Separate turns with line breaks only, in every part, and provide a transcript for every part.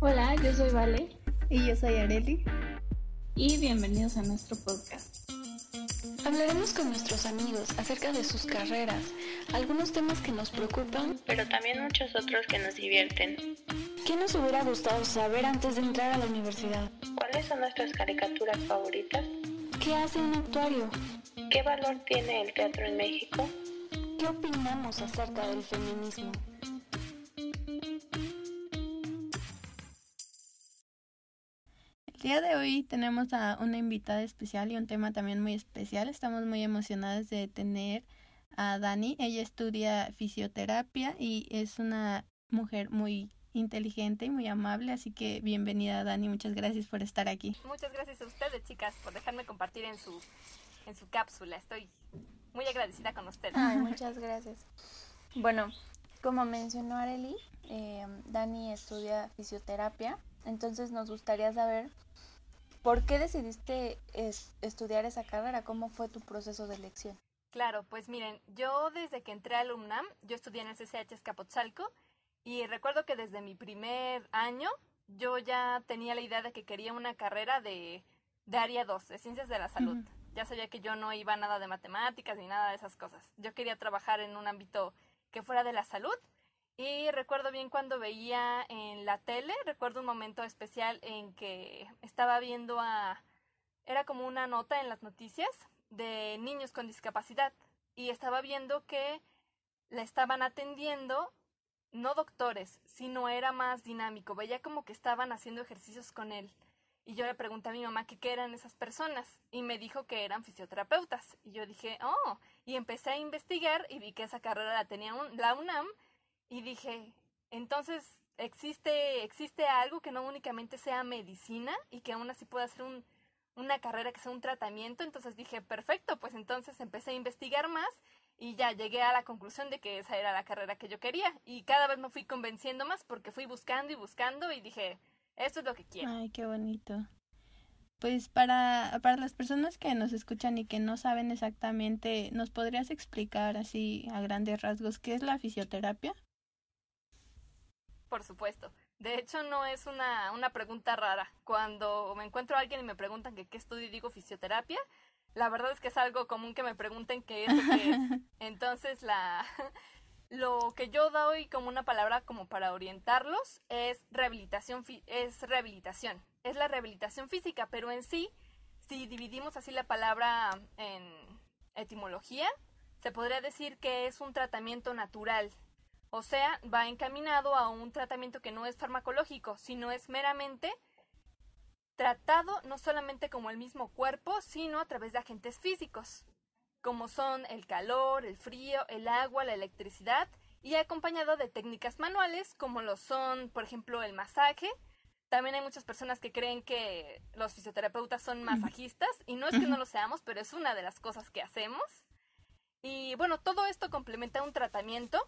Hola, yo soy Vale.
Y yo soy Areli.
Y bienvenidos a nuestro podcast.
Hablaremos con nuestros amigos acerca de sus carreras, algunos temas que nos preocupan,
pero también muchos otros que nos divierten.
¿Qué nos hubiera gustado saber antes de entrar a la universidad?
¿Cuáles son nuestras caricaturas favoritas?
¿Qué hace un actuario?
¿Qué valor tiene el teatro en México?
¿Qué opinamos acerca del feminismo?
Día de hoy tenemos a una invitada especial y un tema también muy especial. Estamos muy emocionadas de tener a Dani. Ella estudia fisioterapia y es una mujer muy inteligente y muy amable, así que bienvenida Dani, muchas gracias por estar aquí.
Muchas gracias a ustedes, chicas, por dejarme compartir en su en su cápsula. Estoy muy agradecida con ustedes.
Ay, muchas gracias. Bueno, como mencionó Areli, eh, Dani estudia fisioterapia, entonces nos gustaría saber por qué decidiste estudiar esa carrera, cómo fue tu proceso de elección.
Claro, pues miren, yo desde que entré al UNAM, yo estudié en el CCH Escapotzalco y recuerdo que desde mi primer año yo ya tenía la idea de que quería una carrera de, de área 2, de ciencias de la salud ya sabía que yo no iba nada de matemáticas ni nada de esas cosas. Yo quería trabajar en un ámbito que fuera de la salud. Y recuerdo bien cuando veía en la tele, recuerdo un momento especial en que estaba viendo a... Era como una nota en las noticias de niños con discapacidad y estaba viendo que la estaban atendiendo no doctores, sino era más dinámico. Veía como que estaban haciendo ejercicios con él. Y yo le pregunté a mi mamá qué eran esas personas y me dijo que eran fisioterapeutas. Y yo dije, oh, y empecé a investigar y vi que esa carrera la tenía la UNAM y dije, entonces existe, existe algo que no únicamente sea medicina y que aún así pueda ser un, una carrera que sea un tratamiento. Entonces dije, perfecto, pues entonces empecé a investigar más y ya llegué a la conclusión de que esa era la carrera que yo quería. Y cada vez me fui convenciendo más porque fui buscando y buscando y dije, eso es lo que quiero.
Ay, qué bonito. Pues para, para las personas que nos escuchan y que no saben exactamente, ¿nos podrías explicar así a grandes rasgos qué es la fisioterapia?
Por supuesto. De hecho, no es una, una pregunta rara. Cuando me encuentro a alguien y me preguntan que qué estudio y digo fisioterapia, la verdad es que es algo común que me pregunten qué es lo que es. Entonces, la, lo que yo doy como una palabra como para orientarlos es rehabilitación, es rehabilitación. Es la rehabilitación física, pero en sí, si dividimos así la palabra en etimología, se podría decir que es un tratamiento natural. O sea, va encaminado a un tratamiento que no es farmacológico, sino es meramente tratado no solamente como el mismo cuerpo, sino a través de agentes físicos como son el calor, el frío, el agua, la electricidad, y acompañado de técnicas manuales como lo son, por ejemplo, el masaje. También hay muchas personas que creen que los fisioterapeutas son masajistas, y no es que no lo seamos, pero es una de las cosas que hacemos. Y bueno, todo esto complementa un tratamiento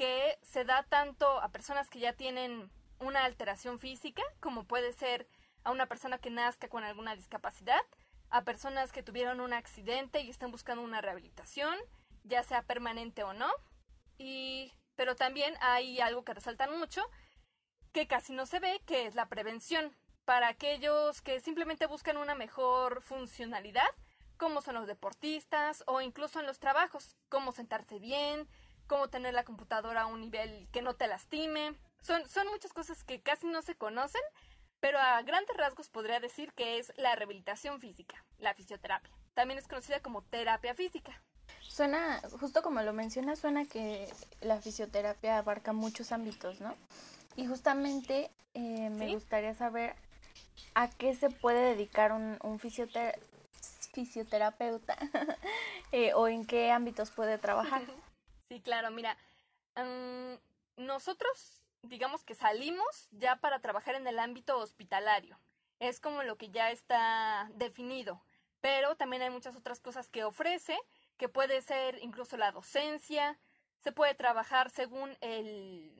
que se da tanto a personas que ya tienen una alteración física, como puede ser a una persona que nazca con alguna discapacidad, a personas que tuvieron un accidente y están buscando una rehabilitación, ya sea permanente o no. Y, pero también hay algo que resaltan mucho, que casi no se ve, que es la prevención. Para aquellos que simplemente buscan una mejor funcionalidad, como son los deportistas o incluso en los trabajos, cómo sentarse bien, cómo tener la computadora a un nivel que no te lastime. Son, son muchas cosas que casi no se conocen, pero a grandes rasgos podría decir que es la rehabilitación física, la fisioterapia. También es conocida como terapia física.
Suena, justo como lo menciona, suena que la fisioterapia abarca muchos ámbitos, ¿no? Y justamente eh, me gustaría saber a qué se puede dedicar un, un fisioterapeuta eh, o en qué ámbitos puede trabajar.
Sí, claro, mira, mm, nosotros digamos que salimos ya para trabajar en el ámbito hospitalario. Es como lo que ya está definido. Pero también hay muchas otras cosas que ofrece, que puede ser incluso la docencia, se puede trabajar según el,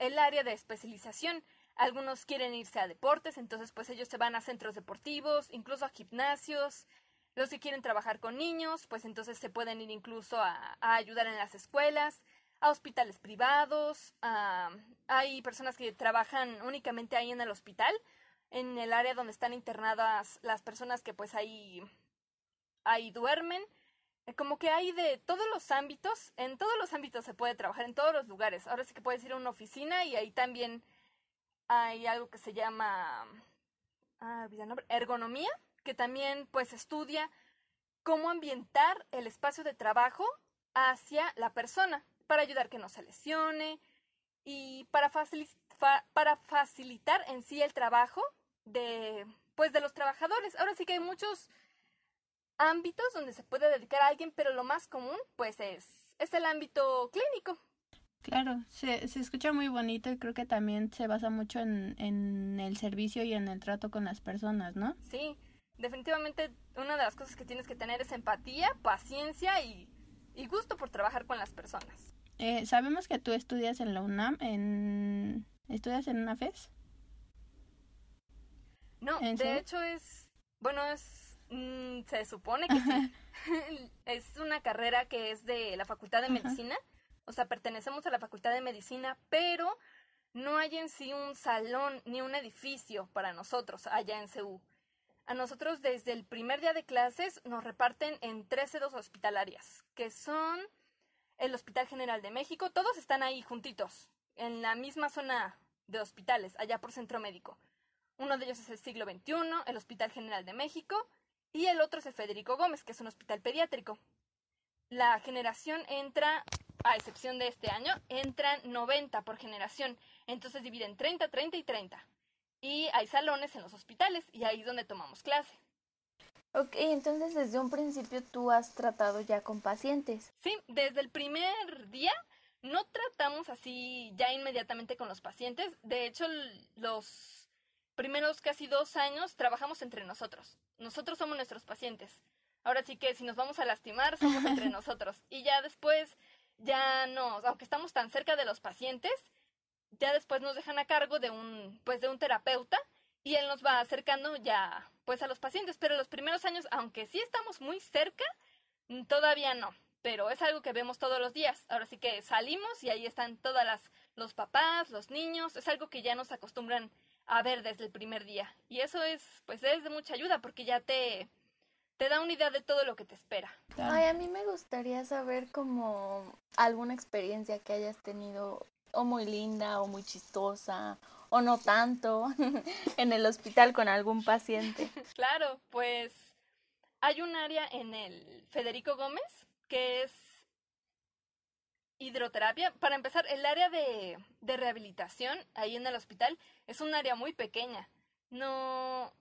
el área de especialización. Algunos quieren irse a deportes, entonces pues ellos se van a centros deportivos, incluso a gimnasios. Los que quieren trabajar con niños, pues entonces se pueden ir incluso a, ayudar en las escuelas. a hospitales privados, hay personas que trabajan únicamente ahí en el hospital, en el área donde están internadas las personas que pues ahí, ahí duermen. Eh, como que hay de todos los ámbitos, en todos los ámbitos se puede trabajar, en todos los lugares. Ahora sí que puedes ir a una oficina y ahí también hay algo que se llama ah, ergonomía, que también pues estudia cómo ambientar el espacio de trabajo hacia la persona para ayudar que no se lesione y para, para facilitar en sí el trabajo de pues de los trabajadores. Ahora sí que hay muchos ámbitos donde se puede dedicar a alguien, pero lo más común pues es, es el ámbito clínico.
Claro, se, se escucha muy bonito y creo que también se basa mucho en, en el servicio y en el trato con las personas, ¿no?
Sí, definitivamente una de las cosas que tienes que tener es empatía, paciencia y, y gusto por trabajar con las personas.
Eh, sabemos que tú estudias en la UNAM, en... ¿estudias en una FES?
No, de hecho es, bueno, es, mm, se supone que sí. es una carrera que es de la Facultad de Medicina, o sea, pertenecemos a la Facultad de Medicina, pero no hay en sí un salón ni un edificio para nosotros allá en CEU. A nosotros desde el primer día de clases nos reparten en 13 dos hospitalarias, que son el Hospital General de México, todos están ahí juntitos, en la misma zona de hospitales, allá por Centro Médico. Uno de ellos es el siglo XXI, el Hospital General de México, y el otro es el Federico Gómez, que es un hospital pediátrico. La generación entra, a excepción de este año, entran 90 por generación, entonces dividen 30, 30 y 30. Y hay salones en los hospitales y ahí es donde tomamos clase.
Ok, entonces desde un principio tú has tratado ya con pacientes.
Sí, desde el primer día no tratamos así ya inmediatamente con los pacientes. De hecho, los primeros casi dos años trabajamos entre nosotros. Nosotros somos nuestros pacientes. Ahora sí que si nos vamos a lastimar, somos entre nosotros. Y ya después, ya nos, aunque estamos tan cerca de los pacientes, ya después nos dejan a cargo de un, pues de un terapeuta y él nos va acercando ya, pues a los pacientes. Pero los primeros años, aunque sí estamos muy cerca, todavía no. Pero es algo que vemos todos los días. Ahora sí que salimos y ahí están todas las, los papás, los niños. Es algo que ya nos acostumbran a ver desde el primer día. Y eso es, pues es de mucha ayuda porque ya te, te da una idea de todo lo que te espera.
Ay, a mí me gustaría saber como alguna experiencia que hayas tenido o muy linda o muy chistosa o no tanto en el hospital con algún paciente.
Claro, pues hay un área en el Federico Gómez que es hidroterapia. Para empezar, el área de, de rehabilitación ahí en el hospital es un área muy pequeña. No,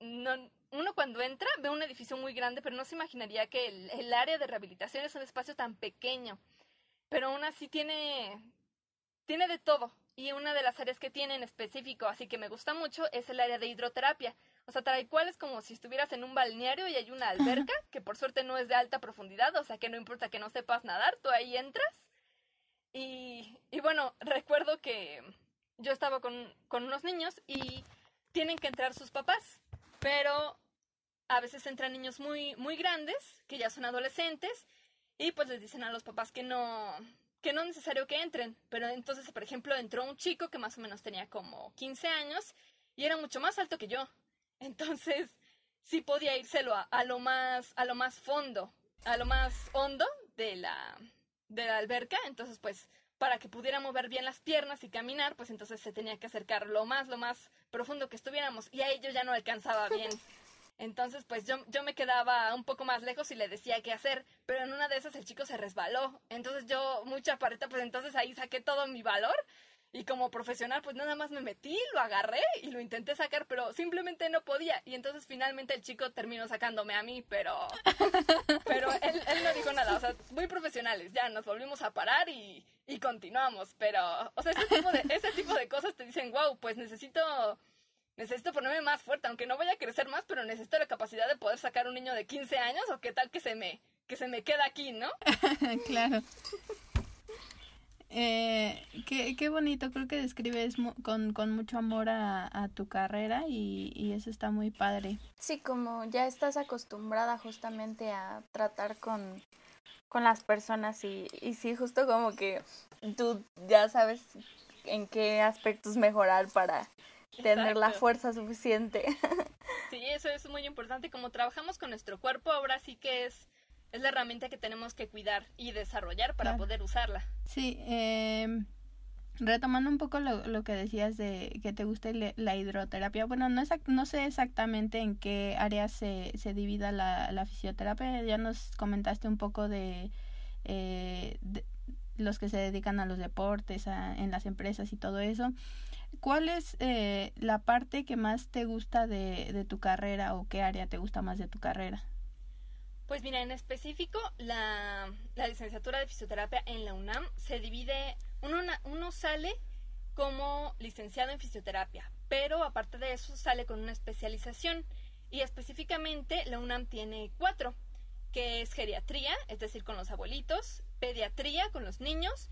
no, uno cuando entra ve un edificio muy grande, pero no se imaginaría que el, el área de rehabilitación es un espacio tan pequeño. Pero aún así tiene, tiene de todo. Y una de las áreas que tiene en específico, así que me gusta mucho, es el área de hidroterapia. O sea, tal cual es como si estuvieras en un balneario y hay una alberca, que por suerte no es de alta profundidad, o sea que no importa que no sepas nadar, tú ahí entras. Y, y bueno, recuerdo que yo estaba con, con unos niños y tienen que entrar sus papás, pero a veces entran niños muy, muy grandes, que ya son adolescentes, y pues les dicen a los papás que no, que no es necesario que entren, pero entonces, por ejemplo, entró un chico que más o menos tenía como 15 años y era mucho más alto que yo. Entonces, sí podía írselo a, a lo más a lo más fondo, a lo más hondo de la de la alberca, entonces pues para que pudiera mover bien las piernas y caminar, pues entonces se tenía que acercar lo más lo más profundo que estuviéramos y a ellos ya no alcanzaba bien. Entonces, pues yo, yo me quedaba un poco más lejos y le decía qué hacer, pero en una de esas el chico se resbaló. Entonces yo, mucha pareta, pues entonces ahí saqué todo mi valor y como profesional, pues nada más me metí, lo agarré y lo intenté sacar, pero simplemente no podía. Y entonces finalmente el chico terminó sacándome a mí, pero, pero él, él no dijo nada. O sea, muy profesionales, ya nos volvimos a parar y, y continuamos. Pero, o sea, ese tipo, de, ese tipo de cosas te dicen, wow, pues necesito necesito ponerme más fuerte, aunque no vaya a crecer más, pero necesito la capacidad de poder sacar un niño de 15 años o qué tal que se me, que se me queda aquí, ¿no?
claro. Eh, qué, qué bonito, creo que describes con, con mucho amor a, a tu carrera y, y, eso está muy padre.
Sí, como ya estás acostumbrada justamente a tratar con, con las personas y, y sí, justo como que tú ya sabes en qué aspectos mejorar para tener la fuerza suficiente.
Sí, eso es muy importante. Como trabajamos con nuestro cuerpo, ahora sí que es, es la herramienta que tenemos que cuidar y desarrollar para
Claro.
poder usarla.
Sí, eh, retomando un poco lo, lo que decías de que te gusta la hidroterapia, bueno, no, exact- no sé exactamente en qué áreas se, se divida la, la fisioterapia, ya nos comentaste un poco de, eh, de los que se dedican a los deportes, a- en las empresas y todo eso. ¿Cuál es eh, la parte que más te gusta de, de tu carrera o qué área te gusta más de tu carrera?
Pues mira, en específico, la, la licenciatura de fisioterapia en la UNAM se divide, uno, uno sale como licenciado en fisioterapia, pero aparte de eso sale con una especialización y específicamente la UNAM tiene cuatro, que es geriatría, es decir, con los abuelitos, pediatría con los niños,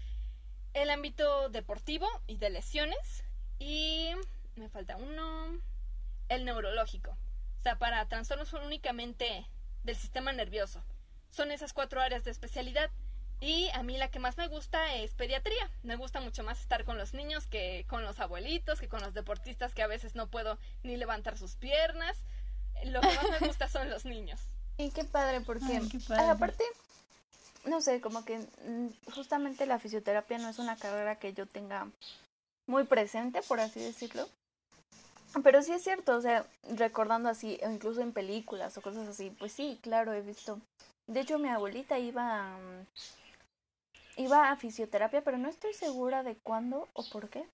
el ámbito deportivo y de lesiones y me falta uno, el neurológico, o sea, para trastornos únicamente del sistema nervioso. Son esas cuatro áreas de especialidad. Y a mí la que más me gusta es pediatría. Me gusta mucho más estar con los niños que con los abuelitos, que con los deportistas que a veces no puedo ni levantar sus piernas. Lo que más me gusta son los niños.
Y qué padre, porque
Ay, qué padre.
aparte, no sé, como que mm, justamente la fisioterapia no es una carrera que yo tenga muy presente, por así decirlo. Pero sí es cierto, o sea, recordando así, o incluso en películas o cosas así, pues sí, claro, he visto. De hecho, mi abuelita iba, a, mm, iba a fisioterapia, pero no estoy segura de cuándo o por qué.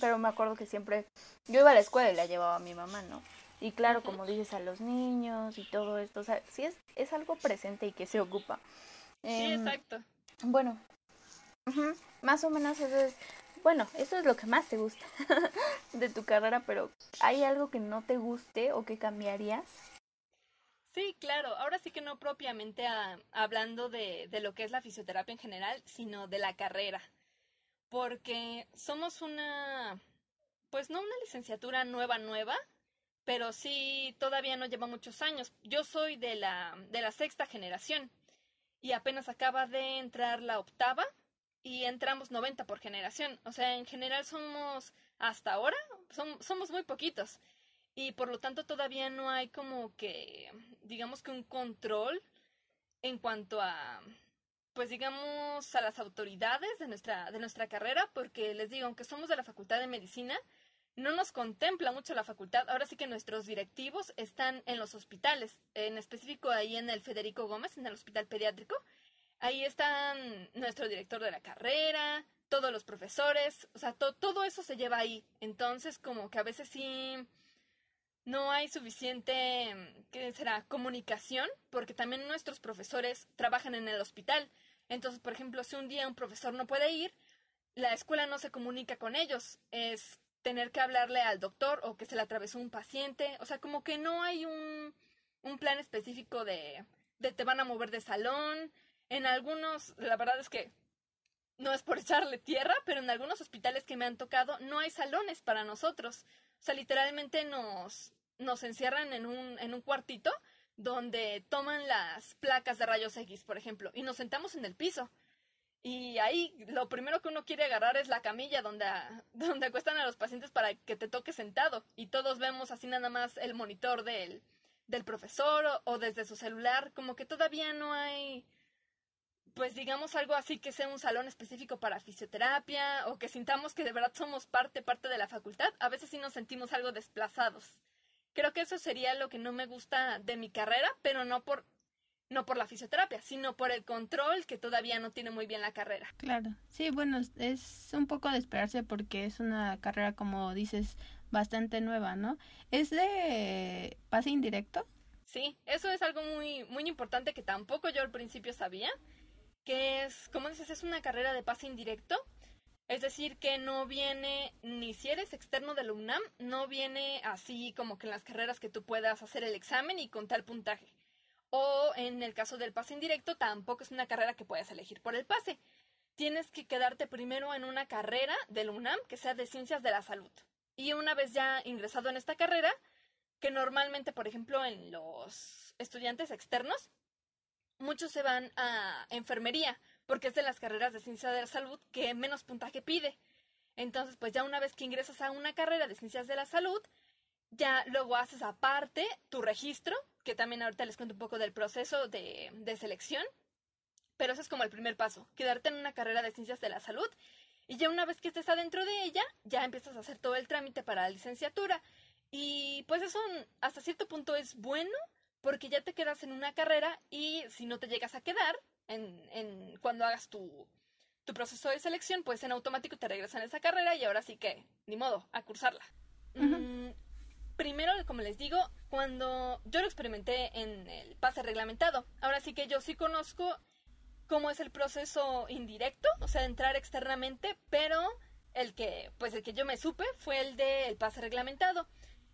Pero me acuerdo que siempre, yo iba a la escuela y la llevaba a mi mamá, ¿no? Y claro, como dices, a los niños y todo esto, o sea, sí es, es algo presente y que se ocupa.
Sí,
Em,
exacto.
bueno, más o menos eso es, bueno, eso es lo que más te gusta de tu carrera, pero ¿hay algo que no te guste o que cambiarías?
Sí, claro. Ahora sí que no propiamente a- hablando de, de lo que es la fisioterapia en general, sino de la carrera. Porque somos una, pues no una licenciatura nueva, nueva, pero sí todavía no lleva muchos años. Yo soy de la, de la sexta generación y apenas acaba de entrar la octava y entramos 90 por generación. O sea, en general somos, hasta ahora, som- somos muy poquitos y por lo tanto todavía no hay como que, digamos que un control en cuanto a, pues digamos, a las autoridades de nuestra, de nuestra carrera, porque les digo, aunque somos de la Facultad de Medicina, no nos contempla mucho la facultad. Ahora sí que nuestros directivos están en los hospitales, en específico ahí en el Federico Gómez, en el hospital pediátrico. Ahí están nuestro director de la carrera, todos los profesores, o sea, to- todo eso se lleva ahí. Entonces, como que a veces sí no hay suficiente, ¿qué será?, comunicación, porque también nuestros profesores trabajan en el hospital. Entonces, por ejemplo, si un día un profesor no puede ir, la escuela no se comunica con ellos. Es tener que hablarle al doctor o que se le atravesó un paciente. O sea, como que no hay un, un plan específico de, de te van a mover de salón. En algunos, la verdad es que no es por echarle tierra, pero en algunos hospitales que me han tocado no hay salones para nosotros. O sea, literalmente nos, nos encierran en un, en un cuartito donde toman las placas de rayos X, por ejemplo, y nos sentamos en el piso. Y ahí lo primero que uno quiere agarrar es la camilla donde, donde acuestan a los pacientes para que te toque sentado. Y todos vemos así nada más el monitor del, del profesor o, o desde su celular. Como que todavía no hay, pues digamos algo así que sea un salón específico para fisioterapia o que sintamos que de verdad somos parte, parte de la facultad. A veces sí nos sentimos algo desplazados. Creo que eso sería lo que no me gusta de mi carrera, pero no por no por la fisioterapia, sino por el control que todavía no tiene muy bien la carrera.
Claro, sí, bueno, es- un poco de esperarse porque es una carrera, como dices, bastante nueva, ¿no? ¿Es de pase indirecto?
Sí, eso es algo muy muy importante que tampoco yo al principio sabía, que es, como dices, es una carrera de pase indirecto, es decir, que no viene ni si eres externo de la UNAM, no viene así como que en las carreras que tú puedas hacer el examen y con tal puntaje. O en el caso del pase indirecto, tampoco es una carrera que puedas elegir por el pase. Tienes que quedarte primero en una carrera del UNAM que sea de ciencias de la salud. Y una vez ya ingresado en esta carrera, que normalmente, por ejemplo, en los estudiantes externos, muchos se van a enfermería, porque es de las carreras de ciencia de la salud que menos puntaje pide. Entonces, pues ya una vez que ingresas a una carrera de ciencias de la salud, ya luego haces aparte tu registro, que también ahorita les cuento un poco del proceso de, de selección, pero ese es como el primer paso, quedarte en una carrera de ciencias de la salud y ya una vez que estés adentro de ella, ya empiezas a hacer todo el trámite para la licenciatura. Y pues eso hasta cierto punto es bueno porque ya te quedas en una carrera y si no te llegas a quedar en, en cuando hagas tu, tu proceso de selección, pues en automático te regresan a esa carrera y ahora sí que, ni modo, a cursarla. Mm, primero, como les digo, cuando yo lo experimenté en el pase reglamentado, ahora sí que yo sí conozco cómo es el proceso indirecto, o sea, entrar externamente, pero el que, pues el que yo me supe fue el del pase reglamentado.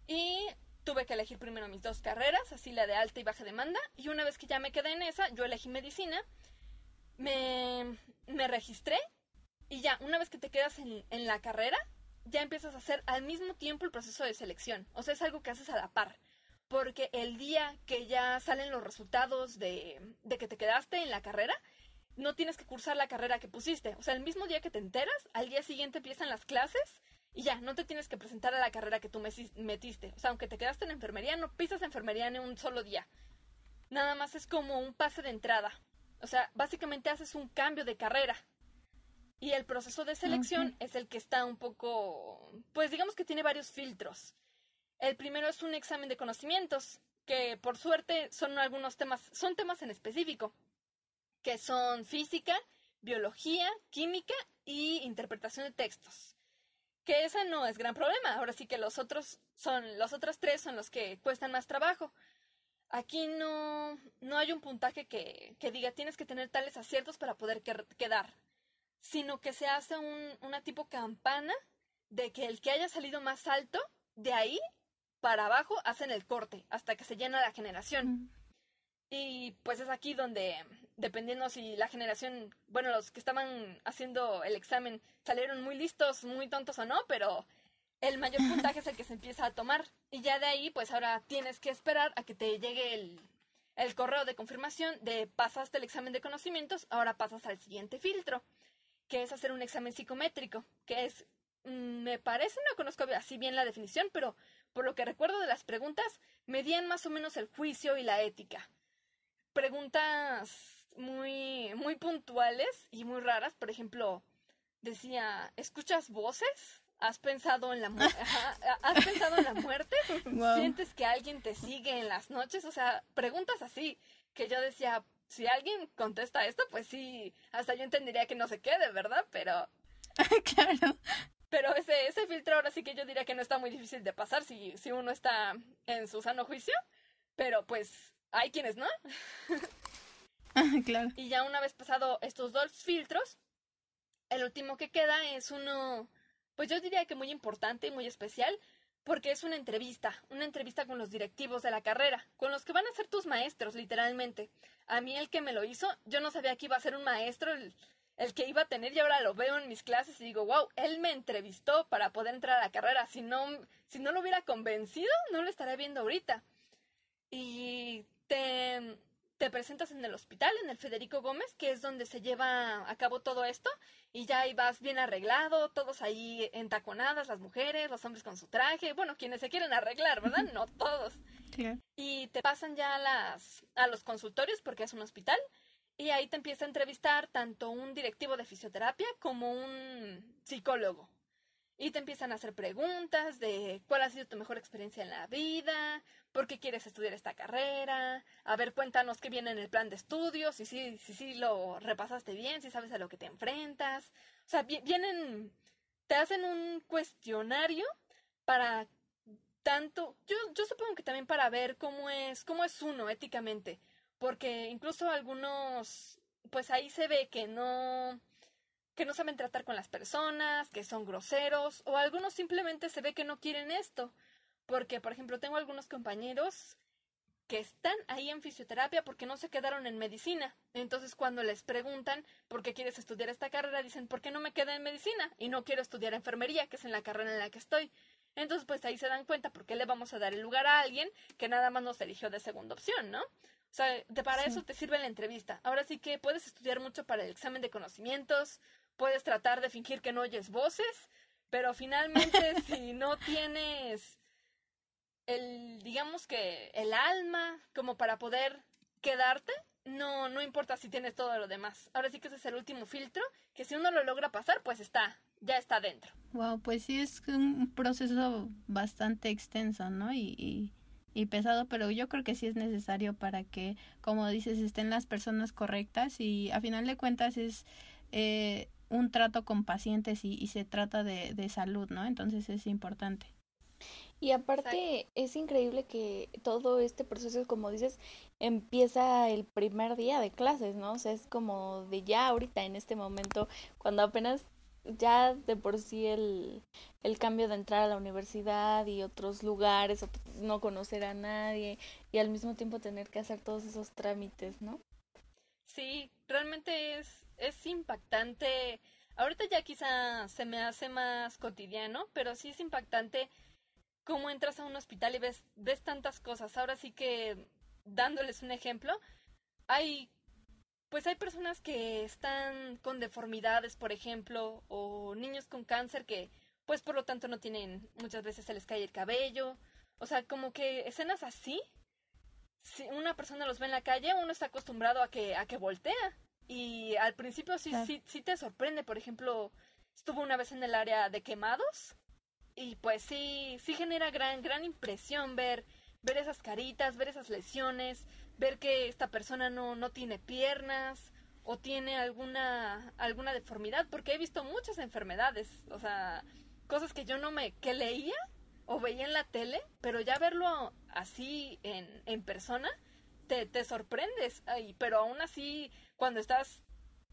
Y tuve que elegir primero mis dos carreras, así la de alta y baja demanda, y una vez que ya me quedé en esa, yo elegí medicina, me, me registré, y ya, una vez que te quedas en, en la carrera, ya empiezas a hacer al mismo tiempo el proceso de selección. O sea, es algo que haces a la par. Porque el día que ya salen los resultados de, de que te quedaste en la carrera, no tienes que cursar la carrera que pusiste. O sea, el mismo día que te enteras, al día siguiente empiezan las clases y ya, no te tienes que presentar a la carrera que tú metiste. O sea, aunque te quedaste en enfermería, no pisas enfermería en un solo día. Nada más es como un pase de entrada. O sea, básicamente haces un cambio de carrera. Y el proceso de selección es el que está un poco, pues digamos que tiene varios filtros. El primero es un examen de conocimientos, que por suerte son algunos temas, son temas en específico que son física, biología, química y interpretación de textos. Que ese no es gran problema. Ahora sí que los otros son, los otros tres son los que cuestan más trabajo. Aquí no, no hay un puntaje que, que diga tienes que tener tales aciertos para poder quedar, sino que se hace un, una tipo campana de que el que haya salido más alto, de ahí para abajo hacen el corte hasta que se llena la generación. Y pues es aquí donde, dependiendo si la generación, bueno, los que estaban haciendo el examen salieron muy listos, muy tontos o no, pero el mayor puntaje es el que se empieza a tomar. Y ya de ahí, pues ahora tienes que esperar a que te llegue el, el correo de confirmación de pasaste el examen de conocimientos, ahora pasas al siguiente filtro, que es hacer un examen psicométrico, que es, mm, me parece, no conozco así bien la definición, pero por lo que recuerdo de las preguntas, medían más o menos el juicio y la ética preguntas muy, muy puntuales y muy raras. Por ejemplo, decía, ¿escuchas voces? ¿Has pensado en la, ¿has pensado en la muerte? ¿Sientes que alguien te sigue en las noches? O sea, preguntas así que yo decía, si alguien contesta esto, pues sí, hasta yo entendería que no se quede, ¿verdad? Pero...
claro.
Pero ese, ese filtro ahora sí que yo diría que no está muy difícil de pasar si, si uno está en su sano juicio. Pero pues hay quienes no.
claro.
Y ya una vez pasado estos dos filtros, el último que queda es uno, pues yo diría que muy importante y muy especial, porque es una entrevista, una entrevista con los directivos de la carrera, con los que van a ser tus maestros, literalmente. A mí el que me lo hizo, yo no sabía que iba a ser un maestro el, el que iba a tener y ahora lo veo en mis clases y digo, wow, él me entrevistó para poder entrar a la carrera. Si no, si no lo hubiera convencido, no lo estaría viendo ahorita. Y te, te presentas en el hospital, en el Federico Gómez, que es donde se lleva a cabo todo esto, y ya ahí vas bien arreglado, todos ahí entaconadas, las mujeres, los hombres con su traje, bueno, quienes se quieren arreglar, ¿verdad? No todos. Y te pasan ya a, las, a los consultorios, porque es un hospital, y ahí te empieza a entrevistar tanto un directivo de fisioterapia como un psicólogo y te empiezan a hacer preguntas de cuál ha sido tu mejor experiencia en la vida, por qué quieres estudiar esta carrera, a ver, cuéntanos qué viene en el plan de estudios, si sí, si, si, lo repasaste bien, si sabes a lo que te enfrentas. O sea, vienen, te hacen un cuestionario para tanto, yo, yo supongo que también para ver cómo es, cómo es uno éticamente, porque incluso algunos, pues ahí se ve que no, que no saben tratar con las personas, que son groseros, o algunos simplemente se ve que no quieren esto. Porque, por ejemplo, tengo algunos compañeros que están ahí en fisioterapia porque no se quedaron en medicina. Entonces, cuando les preguntan por qué quieres estudiar esta carrera, dicen, ¿por qué no me quedé en medicina? Y no quiero estudiar enfermería, que es en la carrera en la que estoy. Entonces, pues ahí se dan cuenta por qué le vamos a dar el lugar a alguien que nada más nos eligió de segunda opción, ¿no? O sea, de, para
Sí.
eso te sirve la entrevista. Ahora sí que puedes estudiar mucho para el examen de conocimientos, puedes tratar de fingir que no oyes voces, pero finalmente si no tienes el, digamos que el alma como para poder quedarte, no, no importa si tienes todo lo demás. Ahora sí que ese es el último filtro, que si uno lo logra pasar, pues está, ya está dentro.
Wow, pues sí es un proceso bastante extenso, ¿no? Y, y, y pesado, pero yo creo que sí es necesario para que, como dices, estén las personas correctas y a final de cuentas es eh, un trato con pacientes y, y se trata de, de salud, ¿no? Entonces es importante.
Y aparte es increíble que todo este proceso, como dices, empieza el primer día de clases, ¿no? O sea, es como de ya ahorita, en este momento, cuando apenas ya de por sí el, el cambio de entrar a la universidad y otros lugares, o no conocer a nadie y al mismo tiempo tener que hacer todos esos trámites, ¿no?
Sí, realmente es, es impactante. Ahorita ya quizá se me hace más cotidiano, pero sí es impactante cómo entras a un hospital y ves, ves tantas cosas. Ahora sí que, dándoles un ejemplo, hay, pues hay personas que están con deformidades, por ejemplo, o niños con cáncer que, pues por lo tanto no tienen, muchas veces se les cae el cabello. O sea, como que escenas así, si una persona los ve en la calle, uno está acostumbrado a que, a que voltea. Y al principio sí,
Claro.
sí, sí te sorprende. Por ejemplo, estuvo una vez en el área de quemados y pues sí, sí genera gran, gran impresión ver, ver esas caritas, ver esas lesiones, ver que esta persona no, no tiene piernas o tiene alguna, alguna deformidad, porque he visto muchas enfermedades, o sea, cosas que yo no me, que leía o veía en la tele, pero ya verlo así en, en persona, te, te sorprendes, Ay, pero aún así, cuando estás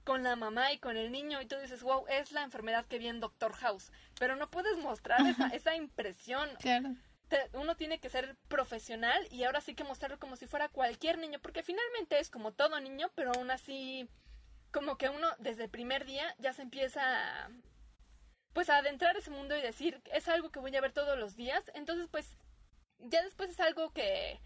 con la mamá y con el niño y tú dices, wow, es la enfermedad que vi en Doctor House, pero no puedes mostrar esa, esa impresión.
Claro.
Te- uno tiene que ser profesional y ahora sí que mostrarlo como si fuera cualquier niño, porque finalmente es como todo niño, pero aún así, como que uno desde el primer día ya se empieza a, pues a adentrar ese mundo y decir, es algo que voy a ver todos los días, entonces pues ya después es algo que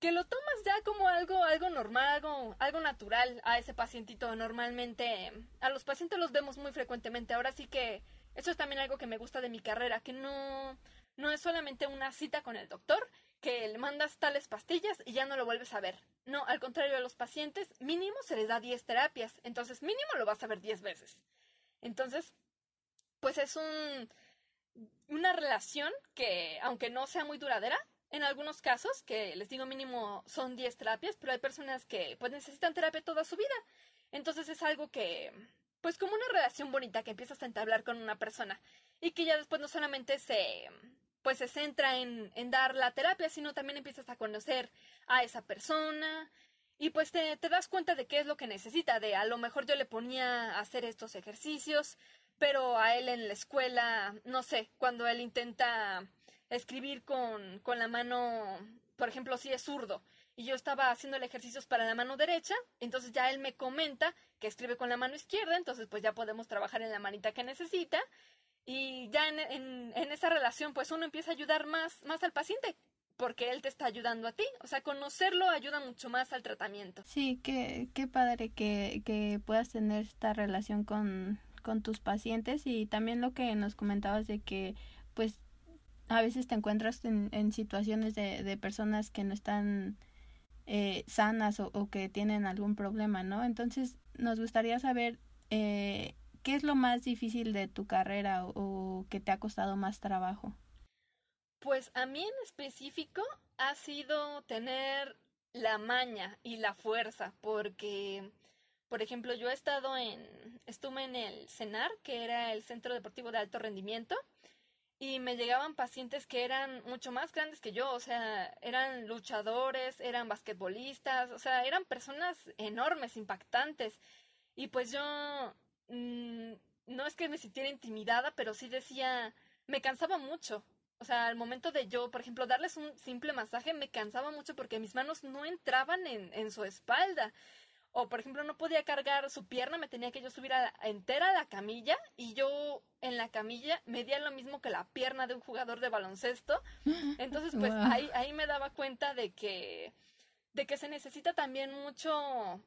que lo tomas ya como algo algo normal, algo algo natural a ese pacientito. Normalmente a los pacientes los vemos muy frecuentemente. Ahora sí que eso es también algo que me gusta de mi carrera, que no no es solamente una cita con el doctor, que le mandas tales pastillas y ya no lo vuelves a ver. No, al contrario, a los pacientes mínimo se les da 10 terapias, entonces mínimo lo vas a ver 10 veces. Entonces, pues es un una relación que aunque no sea muy duradera, en algunos casos, que les digo mínimo son 10 terapias, pero hay personas que pues necesitan terapia toda su vida. Entonces es algo que, pues como una relación bonita que empiezas a entablar con una persona y que ya después no solamente se, pues se centra en, en dar la terapia, sino también empiezas a conocer a esa persona y pues te, te das cuenta de qué es lo que necesita, de a lo mejor yo le ponía a hacer estos ejercicios, pero a él en la escuela, no sé, cuando él intenta escribir con, con la mano, por ejemplo, si es zurdo, y yo estaba haciendo ejercicios para la mano derecha, entonces ya él me comenta que escribe con la mano izquierda, entonces pues ya podemos trabajar en la manita que necesita, y ya en, en, esa relación pues uno empieza a ayudar más, más al paciente, porque él te está ayudando a ti, o sea, conocerlo ayuda mucho más al tratamiento.
Sí, qué, qué padre que, que puedas tener esta relación con, con tus pacientes y también lo que nos comentabas de que pues a veces te encuentras en, en situaciones de, de personas que no están eh, sanas o, o, que tienen algún problema, ¿no? Entonces nos gustaría saber eh, qué es lo más difícil de tu carrera o, o que te ha costado más trabajo.
Pues a mí en específico ha sido tener la maña y la fuerza, porque, por ejemplo, yo he estado en, estuve en el CENAR, que era el Centro Deportivo de Alto Rendimiento, y me llegaban pacientes que eran mucho más grandes que yo, o sea, eran luchadores, eran basquetbolistas, o sea, eran personas enormes, impactantes, y pues yo mmm, no es que me sintiera intimidada, pero sí decía, me cansaba mucho, o sea, al momento de yo, por ejemplo, darles un simple masaje, me cansaba mucho porque mis manos no entraban en, en su espalda. O, por ejemplo, no podía cargar su pierna, me tenía que yo subir a la, entera a la camilla y yo en la camilla medía lo mismo que la pierna de un jugador de baloncesto. Entonces, pues
Wow.
ahí, ahí me daba cuenta de que, de que se necesita también mucho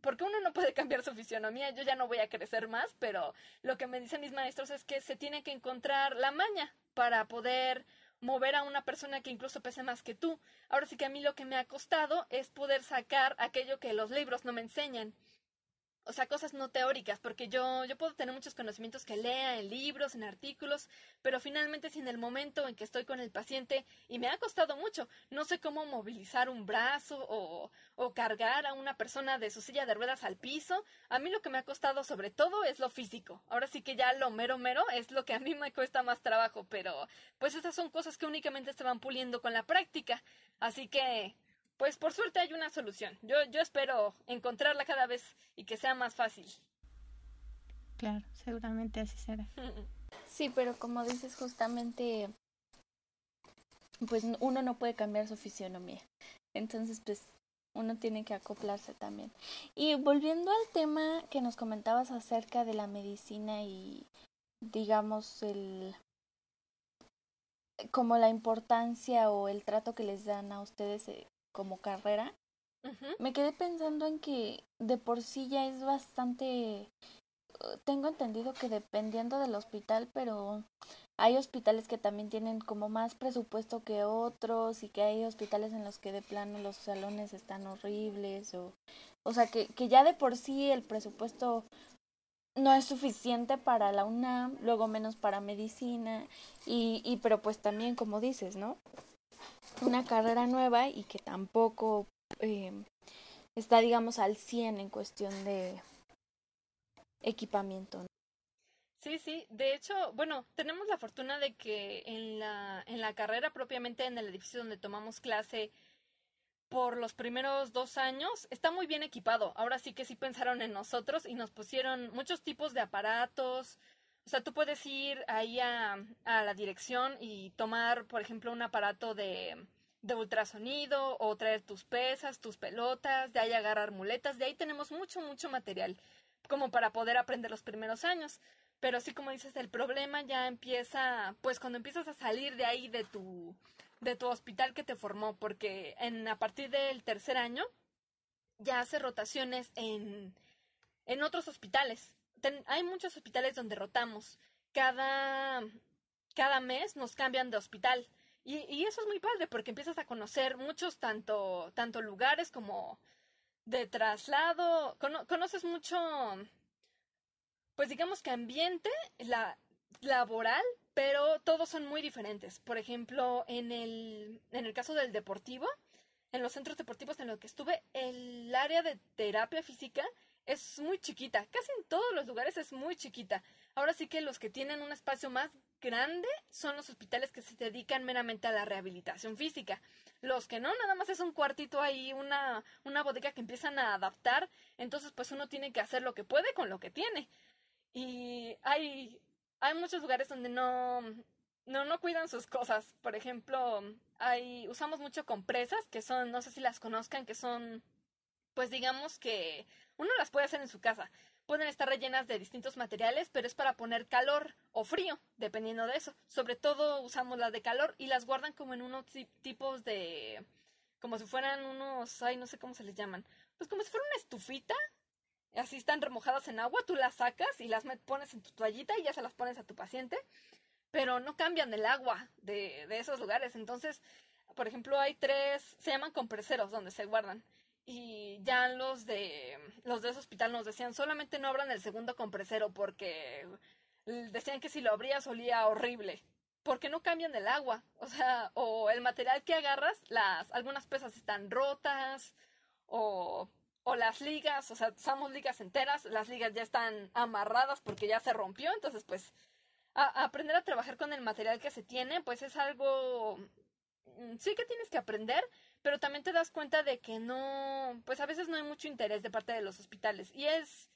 porque uno no puede cambiar su fisionomía, yo ya no voy a crecer más, pero lo que me dicen mis maestros es que se tiene que encontrar la maña para poder mover a una persona que incluso pese más que tú. Ahora sí que a mí lo que me ha costado es poder sacar aquello que los libros no me enseñan o sea, cosas no teóricas, porque yo, yo puedo tener muchos conocimientos que lea en libros, en artículos, pero finalmente si en el momento en que estoy con el paciente, y me ha costado mucho, no sé cómo movilizar un brazo o, o cargar a una persona de su silla de ruedas al piso, a mí lo que me ha costado sobre todo es lo físico. Ahora sí que ya lo mero mero es lo que a mí me cuesta más trabajo, pero pues esas son cosas que únicamente se van puliendo con la práctica. Así que pues por suerte hay una solución. Yo, yo espero encontrarla cada vez y que sea más fácil.
Claro, seguramente así será.
Sí, pero como dices justamente, pues uno no puede cambiar su fisionomía. Entonces, pues uno tiene que acoplarse también. Y volviendo al tema que nos comentabas acerca de la medicina y digamos el como la importancia o el trato que les dan a ustedes eh, como carrera, me quedé pensando en que de por sí ya es bastante... Uh, tengo entendido que dependiendo del hospital, pero hay hospitales que también tienen como más presupuesto que otros y que hay hospitales en los que de plano los salones están horribles o o sea que, que ya de por sí el presupuesto no es suficiente para la UNAM, luego menos para medicina y, y pero pues también como dices, ¿no? Una carrera nueva y que tampoco eh, está, digamos, al 100 en cuestión de equipamiento.
Sí, sí. De hecho, bueno, tenemos la fortuna de que en la, en la carrera propiamente en el edificio donde tomamos clase por los primeros dos años está muy bien equipado. Ahora sí que sí pensaron en nosotros y nos pusieron muchos tipos de aparatos, o sea, tú puedes ir ahí a, a la dirección y tomar, por ejemplo, un aparato de, de ultrasonido o traer tus pesas, tus pelotas, de ahí agarrar muletas, de ahí tenemos mucho, mucho material como para poder aprender los primeros años. Pero sí, como dices, el problema ya empieza, pues cuando empiezas a salir de ahí de tu, de tu hospital que te formó, porque en, a partir del tercer año ya hace rotaciones en, en otros hospitales hay muchos hospitales donde rotamos. Cada, cada mes nos cambian de hospital. Y, y, eso es muy padre porque empiezas a conocer muchos tanto, tanto lugares como de traslado. conoces mucho, pues digamos que ambiente la, laboral, pero todos son muy diferentes. Por ejemplo, en el, en el caso del deportivo, en los centros deportivos en los que estuve, el área de terapia física es muy chiquita, casi en todos los lugares es muy chiquita. Ahora sí que los que tienen un espacio más grande son los hospitales que se dedican meramente a la rehabilitación física. Los que no, nada más es un cuartito ahí, una, una bodega que empiezan a adaptar, entonces pues uno tiene que hacer lo que puede con lo que tiene. Y hay, hay muchos lugares donde no, no, no cuidan sus cosas. Por ejemplo, hay, usamos mucho compresas, que son, no sé si las conozcan, que son pues digamos que uno las puede hacer en su casa. Pueden estar rellenas de distintos materiales, pero es para poner calor o frío, dependiendo de eso. Sobre todo usamos las de calor y las guardan como en unos tipos de... como si fueran unos... ay, no sé cómo se les llaman. Pues como si fuera una estufita. Así están remojadas en agua, tú las sacas y las pones en tu toallita y ya se las pones a tu paciente. Pero no cambian el agua de, de esos lugares. Entonces, por ejemplo, hay tres, se llaman compreseros donde se guardan y ya los de los de ese hospital nos decían solamente no abran el segundo compresero porque decían que si lo abrías olía horrible porque no cambian el agua o sea o el material que agarras las algunas pesas están rotas o o las ligas o sea usamos ligas enteras las ligas ya están amarradas porque ya se rompió entonces pues aprender a trabajar con el material que se tiene pues es algo mm, sí que tienes que aprender pero también te das cuenta de que no, pues a veces no hay mucho interés de parte de los hospitales y es,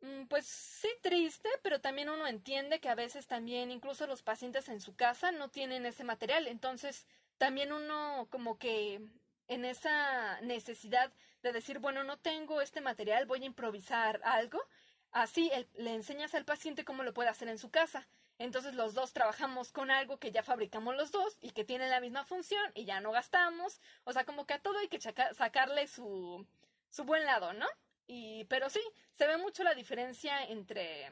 mm, pues sí triste, pero también uno entiende que a veces también incluso los pacientes en su casa no tienen ese material, entonces también uno como que en esa necesidad de decir, bueno, no tengo este material, voy a improvisar algo, así le enseñas al paciente cómo lo puede hacer en su casa. Entonces los dos trabajamos con algo que ya fabricamos los dos y que tiene la misma función y ya no gastamos. O sea, como que a todo hay que sacarle su, su buen lado, ¿no? Y, pero sí, se ve mucho la diferencia entre,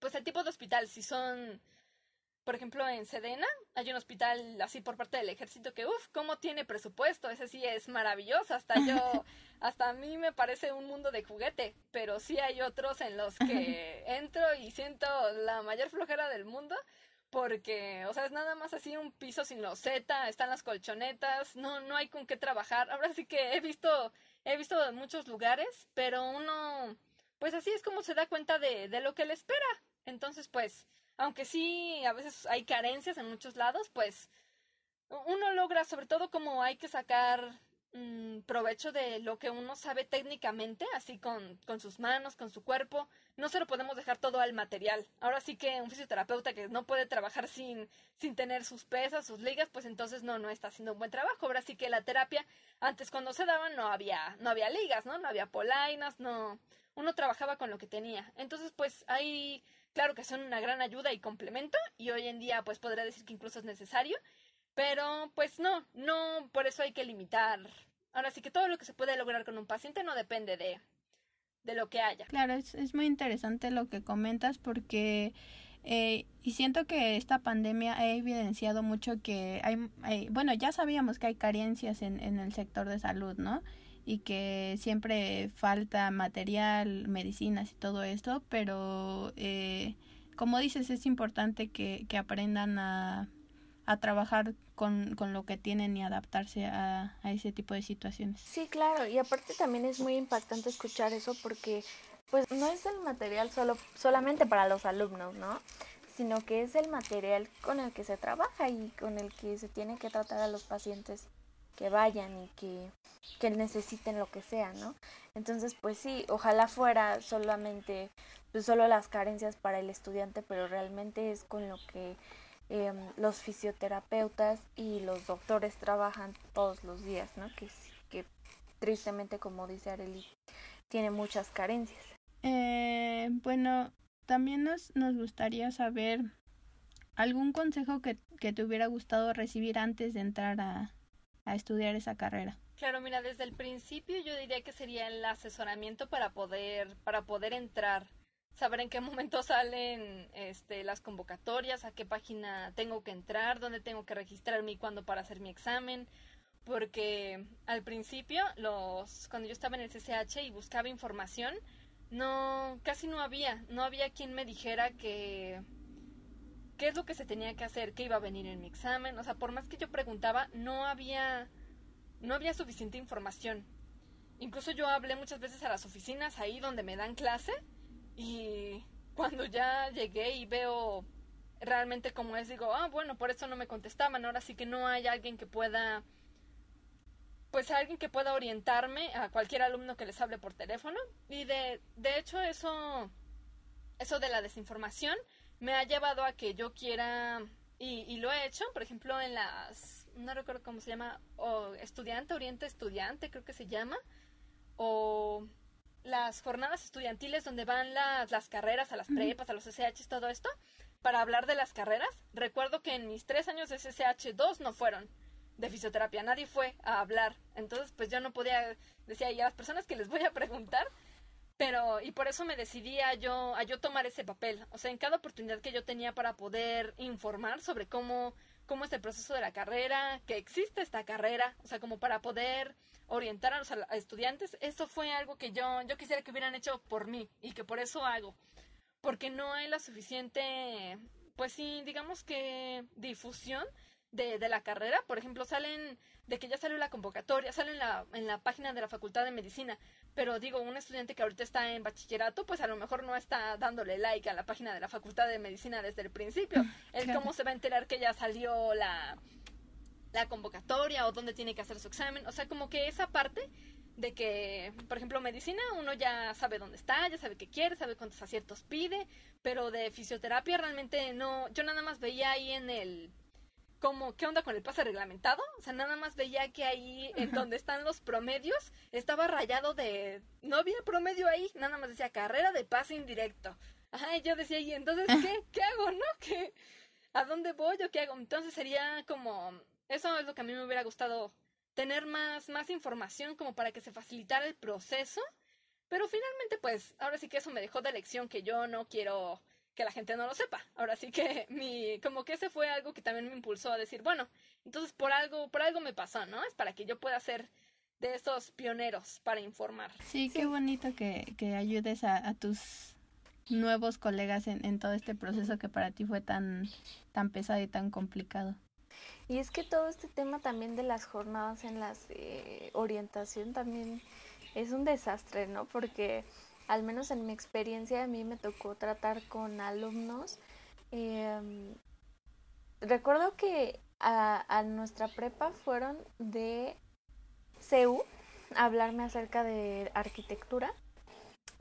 pues el tipo de hospital, si son por ejemplo, en Sedena hay un hospital así por parte del ejército que, uff, ¿cómo tiene presupuesto? Ese sí es maravilloso. Hasta yo, hasta a mí me parece un mundo de juguete. Pero sí hay otros en los que entro y siento la mayor flojera del mundo. Porque, o sea, es nada más así un piso sin loseta, están las colchonetas, no, no hay con qué trabajar. Ahora sí que he visto, he visto muchos lugares, pero uno, pues así es como se da cuenta de, de lo que le espera. Entonces, pues, aunque sí a veces hay carencias en muchos lados, pues uno logra, sobre todo como hay que sacar mm, provecho de lo que uno sabe técnicamente, así con, con sus manos, con su cuerpo, no se lo podemos dejar todo al material. Ahora sí que un fisioterapeuta que no puede trabajar sin, sin tener sus pesas, sus ligas, pues entonces no, no está haciendo un buen trabajo. Ahora sí que la terapia, antes cuando se daban no había, no había ligas, ¿no? No había polainas, no, uno trabajaba con lo que tenía. Entonces, pues hay Claro que son una gran ayuda y complemento y hoy en día pues podría decir que incluso es necesario, pero pues no, no, por eso hay que limitar. Ahora sí que todo lo que se puede lograr con un paciente no depende de, de lo que haya.
Claro, es, es muy interesante lo que comentas porque eh, y siento que esta pandemia ha evidenciado mucho que hay, hay, bueno, ya sabíamos que hay carencias en, en el sector de salud, ¿no? Y que siempre falta material, medicinas y todo esto, pero eh, como dices, es importante que, que aprendan a, a trabajar con, con, lo que tienen y adaptarse a, a, ese tipo de situaciones.
Sí, claro, y aparte también es muy impactante escuchar eso porque pues no es el material solo solamente para los alumnos, ¿no? sino que es el material con el que se trabaja y con el que se tiene que tratar a los pacientes que vayan y que, que necesiten lo que sea, ¿no? Entonces, pues sí, ojalá fuera solamente, pues solo las carencias para el estudiante, pero realmente es con lo que eh, los fisioterapeutas y los doctores trabajan todos los días, ¿no? Que, que tristemente, como dice Areli, tiene muchas carencias.
Eh, bueno, también nos, nos gustaría saber algún consejo que, que te hubiera gustado recibir antes de entrar a, a estudiar esa carrera?
Claro, mira, desde el principio yo diría que sería el asesoramiento para poder, para poder entrar, saber en qué momento salen este, las convocatorias, a qué página tengo que entrar, dónde tengo que registrarme y cuándo para hacer mi examen, porque al principio, los, cuando yo estaba en el CCH y buscaba información, no, casi no había, no había quien me dijera que qué es lo que se tenía que hacer, qué iba a venir en mi examen, o sea, por más que yo preguntaba, no había no había suficiente información. Incluso yo hablé muchas veces a las oficinas ahí donde me dan clase y cuando ya llegué y veo realmente cómo es, digo, ah, bueno, por eso no me contestaban, ahora sí que no hay alguien que pueda pues alguien que pueda orientarme a cualquier alumno que les hable por teléfono y de de hecho eso eso de la desinformación me ha llevado a que yo quiera, y, lo he hecho, por ejemplo, en las, no recuerdo cómo se llama, o estudiante, oriente estudiante, creo que se llama, o las jornadas estudiantiles donde van las, las carreras, a las prepas, a los SH, todo esto, para hablar de las carreras. Recuerdo que en mis tres años de SSH, dos no fueron de fisioterapia, nadie fue a hablar. Entonces, pues yo no podía, decía, y a las personas que les voy a preguntar, pero, y por eso me decidí a yo, a yo tomar ese papel. O sea, en cada oportunidad que yo tenía para poder informar sobre cómo, cómo es el proceso de la carrera, que existe esta carrera, o sea, como para poder orientar a los estudiantes, eso fue algo que yo, yo quisiera que hubieran hecho por mí y que por eso hago. Porque no hay la suficiente, pues sí, digamos que difusión de, de la carrera. Por ejemplo, salen de que ya salió la convocatoria, sale en la, en la página de la Facultad de Medicina, pero digo, un estudiante que ahorita está en bachillerato, pues a lo mejor no está dándole like a la página de la Facultad de Medicina desde el principio. El cómo se va a enterar que ya salió la, la convocatoria o dónde tiene que hacer su examen. O sea, como que esa parte de que, por ejemplo, medicina, uno ya sabe dónde está, ya sabe qué quiere, sabe cuántos aciertos pide, pero de fisioterapia realmente no, yo nada más veía ahí en el como, ¿qué onda con el pase reglamentado? O sea, nada más veía que ahí, en donde están los promedios, estaba rayado de... No había promedio ahí, nada más decía carrera de pase indirecto. Ajá, y yo decía, ¿y entonces qué? ¿Qué hago, no? ¿Qué? ¿A dónde voy o qué hago? Entonces sería como, eso es lo que a mí me hubiera gustado tener más, más información como para que se facilitara el proceso. Pero finalmente, pues, ahora sí que eso me dejó de lección que yo no quiero que la gente no lo sepa. Ahora sí que mi, como que ese fue algo que también me impulsó a decir, bueno, entonces por algo, por algo me pasó, ¿no? Es para que yo pueda ser de esos pioneros para informar.
Sí, qué bonito que, que ayudes a, a tus nuevos colegas en, en todo este proceso que para ti fue tan, tan pesado y tan complicado.
Y es que todo este tema también de las jornadas en las eh, orientación también es un desastre, ¿no? Porque al menos en mi experiencia a mí me tocó tratar con alumnos. Eh, recuerdo que a, a, nuestra prepa fueron de CEU a hablarme acerca de arquitectura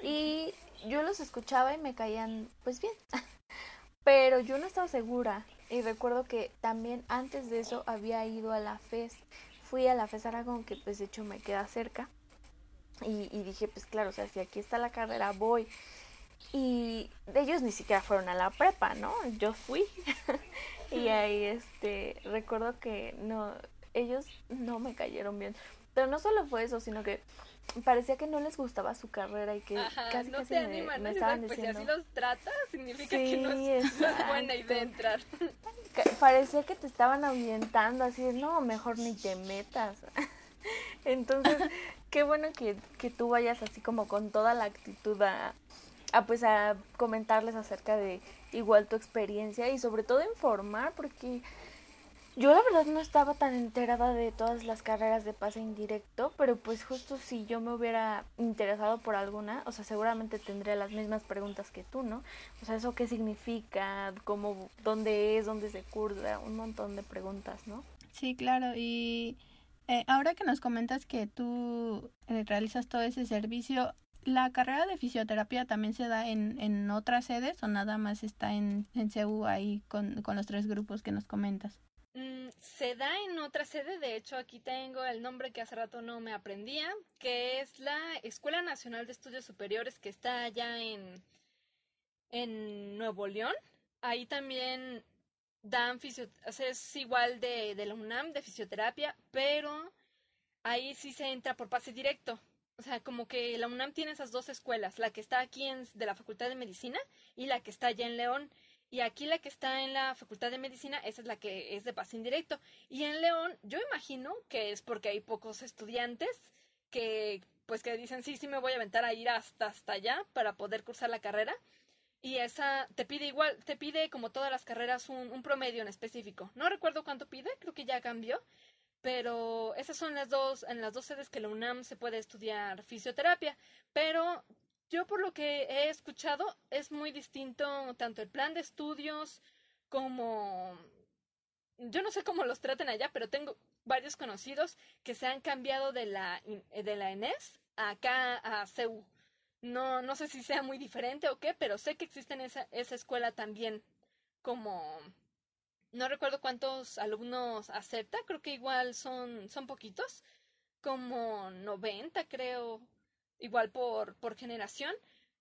y yo los escuchaba y me caían pues bien, pero yo no estaba segura y recuerdo que también antes de eso había ido a la FES, fui a la FES Aragón que pues de hecho me queda cerca y, y, dije, pues claro, o sea, si aquí está la carrera, voy. Y ellos ni siquiera fueron a la prepa, ¿no? Yo fui. y ahí, este, recuerdo que no, ellos no me cayeron bien. Pero no solo fue eso, sino que parecía que no les gustaba su carrera y que
Ajá,
casi
no
casi me,
animan,
me estaban
pues,
diciendo.
Si así los tratas, significa
Sí,
que no es, no es buena idea entrar.
parecía que te estaban ahuyentando, así de, no, mejor ni te metas. Entonces, qué bueno que, que tú vayas así como con toda la actitud a, pues a comentarles acerca de igual tu experiencia y sobre todo informar, porque yo la verdad no estaba tan enterada de todas las carreras de pase indirecto, pero pues justo si yo me hubiera interesado por alguna, o sea, seguramente tendría las mismas preguntas que tú, ¿no? O sea, eso qué significa, cómo, dónde es, dónde se cursa, un montón de preguntas, ¿no?
Sí, claro, y eh, ahora que nos comentas que tú eh, realizas todo ese servicio, ¿la carrera de fisioterapia también se da en, en otras sedes o nada más está en, en CEU ahí con, con los tres grupos que nos comentas?
Mm, se da en otra sede, de hecho aquí tengo el nombre que hace rato no me aprendía, que es la Escuela Nacional de Estudios Superiores que está allá en, en Nuevo León. Ahí también dan fisio, o sea, es igual de, de la UNAM, de fisioterapia, pero ahí sí se entra por pase directo. O sea, como que la UNAM tiene esas dos escuelas, la que está aquí en, de la Facultad de Medicina y la que está allá en León. Y aquí la que está en la Facultad de Medicina, esa es la que es de pase indirecto. Y en León, yo imagino que es porque hay pocos estudiantes que, pues, que dicen, sí, sí me voy a aventar a ir hasta, hasta allá para poder cursar la carrera. Y esa te pide igual, te pide como todas las carreras un, promedio en específico. No recuerdo cuánto pide, creo que ya cambió. Pero esas son las dos, en las dos sedes que la UNAM se puede estudiar fisioterapia. Pero yo por lo que he escuchado es muy distinto tanto el plan de estudios como yo no sé cómo los traten allá, pero tengo varios conocidos que se han cambiado de la de la ENES acá a CEU. No no sé si sea muy diferente o qué, pero sé que existe en esa esa escuela también como no recuerdo cuántos alumnos acepta, creo que igual son son poquitos, como 90 creo igual por, por generación,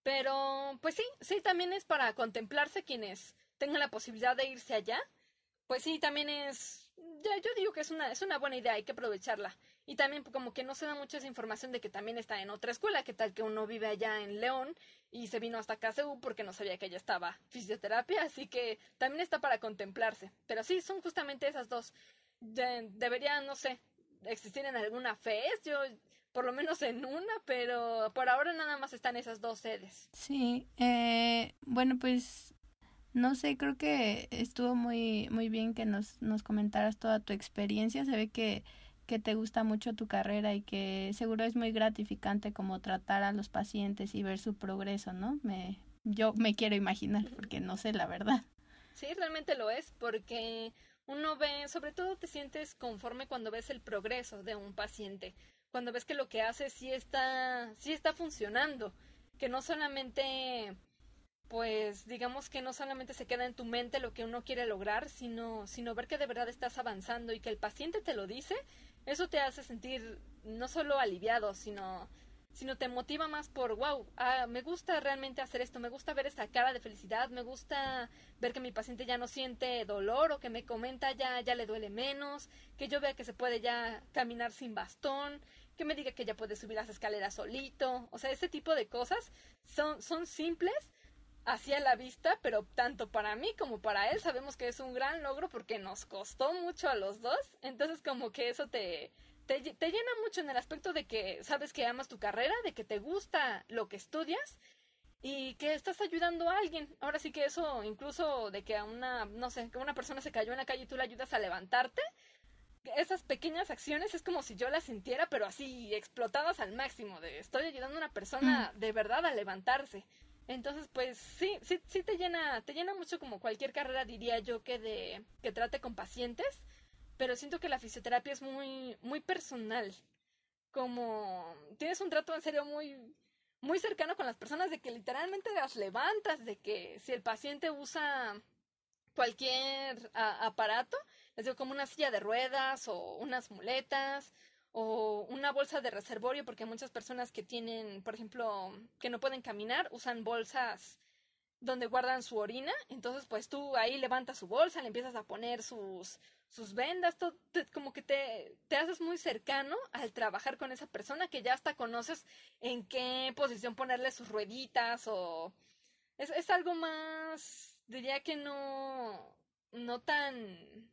pero pues sí, sí, también es para contemplarse quienes tengan la posibilidad de irse allá, pues sí, también es, ya, yo digo que es una, es una buena idea, hay que aprovecharla. Y también como que no se da mucha esa información de que también está en otra escuela, que tal que uno vive allá en León y se vino hasta KCU porque no sabía que allá estaba fisioterapia, así que también está para contemplarse. Pero sí, son justamente esas dos. De, deberían, no sé, existir en alguna FES, yo por lo menos en una, pero por ahora nada más están esas dos sedes.
Sí, eh, bueno, pues no sé, creo que estuvo muy, muy bien que nos, nos comentaras toda tu experiencia. Se ve que, que te gusta mucho tu carrera y que seguro es muy gratificante como tratar a los pacientes y ver su progreso, ¿no? Me, yo me quiero imaginar, porque no sé la verdad.
Sí, realmente lo es, porque uno ve, sobre todo te sientes conforme cuando ves el progreso de un paciente cuando ves que lo que hace sí está, sí está funcionando, que no solamente, pues digamos que no solamente se queda en tu mente lo que uno quiere lograr, sino, sino ver que de verdad estás avanzando y que el paciente te lo dice, eso te hace sentir no solo aliviado, sino sino te motiva más por, wow, ah, me gusta realmente hacer esto, me gusta ver esta cara de felicidad, me gusta ver que mi paciente ya no siente dolor o que me comenta ya, ya le duele menos, que yo vea que se puede ya caminar sin bastón, que me diga que ya puede subir las escaleras solito, o sea, ese tipo de cosas son, son simples hacia la vista, pero tanto para mí como para él sabemos que es un gran logro porque nos costó mucho a los dos, entonces como que eso te, te, llena mucho en el aspecto de que sabes que amas tu carrera, de que te gusta lo que estudias y que estás ayudando a alguien. Ahora sí que eso, incluso de que a una, no sé, que una persona se cayó en la calle y tú le ayudas a levantarte, esas pequeñas acciones es como si yo las sintiera, pero así explotadas al máximo, de estoy ayudando a una persona mm. de verdad a levantarse. Entonces, pues sí, sí, sí te llena, te llena mucho como cualquier carrera, diría yo, que de, que trate con pacientes pero siento que la fisioterapia es muy, muy personal. Como tienes un trato en serio muy, muy cercano con las personas, de que literalmente las levantas, de que si el paciente usa cualquier aparato, les digo como una silla de ruedas o unas muletas o una bolsa de reservorio, porque muchas personas que tienen, por ejemplo, que no pueden caminar, usan bolsas donde guardan su orina, entonces pues tú ahí levantas su bolsa, le empiezas a poner sus, sus vendas, todo, como que te, te haces muy cercano al trabajar con esa persona que ya hasta conoces en qué posición ponerle sus rueditas o es, es algo más, diría que no, no tan,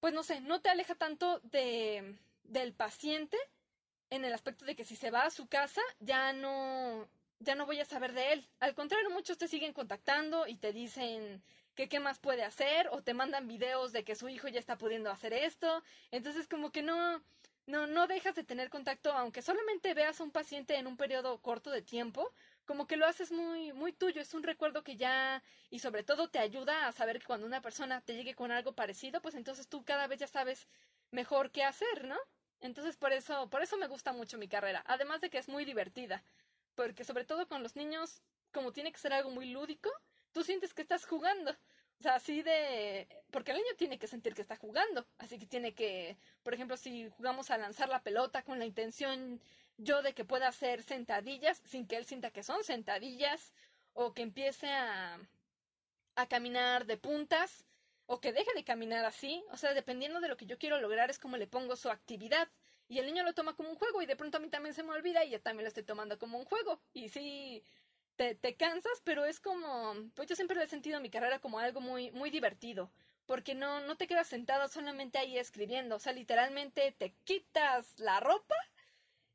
pues no sé, no te aleja tanto de, del paciente en el aspecto de que si se va a su casa ya no, ya no voy a saber de él. Al contrario, muchos te siguen contactando y te dicen que qué más puede hacer o te mandan videos de que su hijo ya está pudiendo hacer esto. Entonces como que no no no dejas de tener contacto aunque solamente veas a un paciente en un periodo corto de tiempo, como que lo haces muy muy tuyo, es un recuerdo que ya y sobre todo te ayuda a saber que cuando una persona te llegue con algo parecido, pues entonces tú cada vez ya sabes mejor qué hacer, ¿no? Entonces por eso por eso me gusta mucho mi carrera, además de que es muy divertida, porque sobre todo con los niños como tiene que ser algo muy lúdico, tú sientes que estás jugando. O sea, así de... Porque el niño tiene que sentir que está jugando. Así que tiene que, por ejemplo, si jugamos a lanzar la pelota con la intención yo de que pueda hacer sentadillas sin que él sienta que son sentadillas, o que empiece a, a caminar de puntas, o que deje de caminar así. O sea, dependiendo de lo que yo quiero lograr es como le pongo su actividad. Y el niño lo toma como un juego y de pronto a mí también se me olvida y yo también lo estoy tomando como un juego. Y sí, te, cansas, pero es como, pues yo siempre he sentido mi carrera como algo muy, muy divertido, porque no, no te quedas sentado solamente ahí escribiendo, o sea, literalmente te quitas la ropa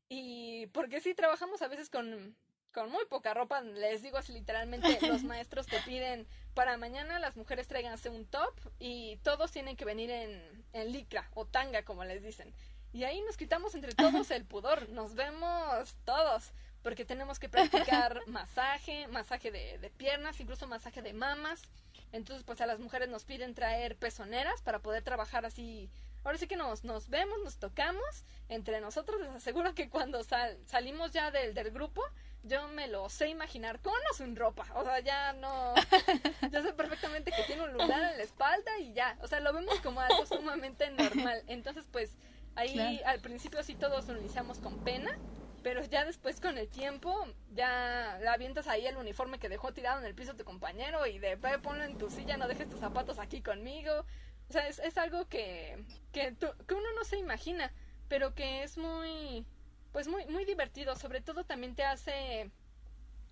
y porque sí trabajamos a veces con, con muy poca ropa, les digo así literalmente, los maestros te piden para mañana las mujeres tráiganse un top y todos tienen que venir en, en licra o tanga, como les dicen. Y ahí nos quitamos entre todos el pudor, nos vemos todos porque tenemos que practicar masaje, masaje de, de, piernas, incluso masaje de mamas. Entonces, pues a las mujeres nos piden traer pezoneras para poder trabajar así. Ahora sí que nos, nos vemos, nos tocamos entre nosotros. Les aseguro que cuando sal, salimos ya del, del grupo, yo me lo sé imaginar con o sin ropa. O sea, ya no. Yo sé perfectamente que tiene un lunar en la espalda y ya. O sea, lo vemos como algo sumamente normal. Entonces, pues ahí al principio sí todos lo iniciamos con pena pero ya después con el tiempo ya la avientas ahí el uniforme que dejó tirado en el piso tu compañero y de ponlo en tu silla, no dejes tus zapatos aquí conmigo. O sea, es, algo que, que, que uno no se imagina, pero que es muy, pues muy, muy divertido. Sobre todo también te hace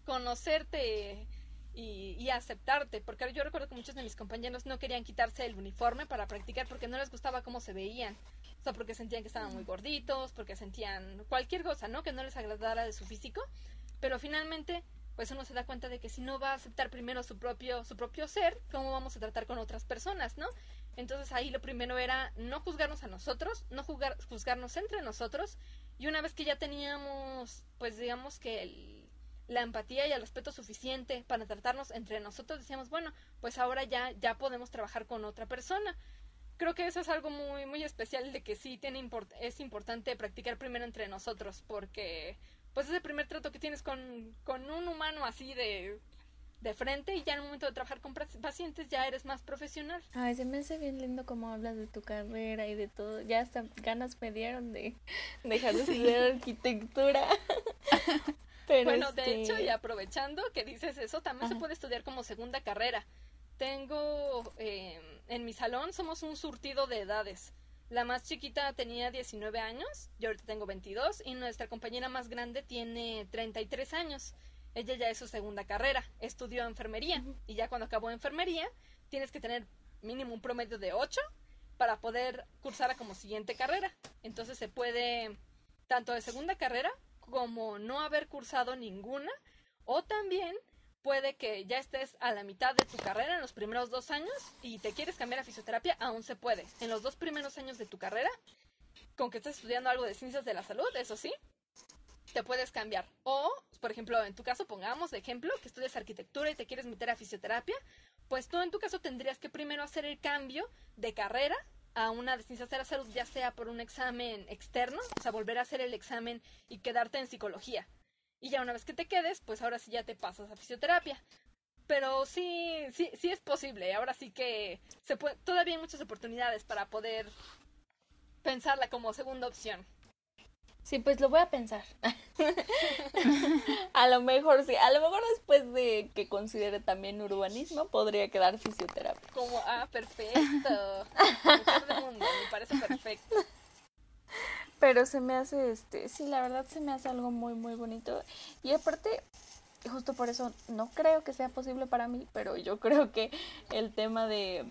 conocerte y, y, aceptarte, porque yo recuerdo que muchos de mis compañeros no querían quitarse el uniforme para practicar porque no les gustaba cómo se veían. O sea, porque sentían que estaban muy gorditos, porque sentían cualquier cosa, ¿no? Que no les agradara de su físico. Pero finalmente, pues uno se da cuenta de que si no va a aceptar primero su propio, su propio ser, ¿cómo vamos a tratar con otras personas, no? Entonces ahí lo primero era no juzgarnos a nosotros, no juzgarnos entre nosotros. Y una vez que ya teníamos, pues digamos que la empatía y el respeto suficiente para tratarnos entre nosotros, decíamos, bueno, pues ahora ya, ya podemos trabajar con otra persona creo que eso es algo muy muy especial de que sí tiene es importante practicar primero entre nosotros porque pues es el primer trato que tienes con, con un humano así de de frente y ya en el momento de trabajar con pacientes ya eres más profesional.
Ay, se me hace bien lindo cómo hablas de tu carrera y de todo. Ya hasta ganas me dieron de dejar de estudiar arquitectura. Pero
bueno, de
este,
hecho, y aprovechando que dices eso, también se puede estudiar como segunda carrera. Tengo, eh, en mi salón somos un surtido de edades. La más chiquita tenía 19 años, yo ahorita tengo 22, y nuestra compañera más grande tiene 33 años. Ella ya es su segunda carrera, estudió enfermería, y ya cuando acabó enfermería, tienes que tener mínimo un promedio de 8 para poder cursar como siguiente carrera. Entonces se puede tanto de segunda carrera como no haber cursado ninguna o también puede que ya estés a la mitad de tu carrera en los primeros dos años y te quieres cambiar a fisioterapia, aún se puede. En los dos primeros años de tu carrera, con que estés estudiando algo de ciencias de la salud, eso sí, te puedes cambiar. O, por ejemplo, en tu caso, pongamos de ejemplo que estudias arquitectura y te quieres meter a fisioterapia, pues tú en tu caso tendrías que primero hacer el cambio de carrera a una de ciencias de la salud, ya sea por un examen externo, o sea, volver a hacer el examen y quedarte en psicología. Y ya una vez que te quedes, pues ahora sí ya te pasas a fisioterapia. Pero sí, sí, sí es posible. Ahora sí que se puede, todavía hay muchas oportunidades para poder pensarla como segunda opción.
Sí, pues lo voy a pensar. a lo mejor sí, a lo mejor después de que considere también urbanismo podría quedar fisioterapia.
Como, ah, perfecto. Mundo, me parece perfecto.
Pero se me hace, este, sí, la verdad se me hace algo muy, muy bonito. Y aparte, justo por eso no creo que sea posible para mí, pero yo creo que el tema de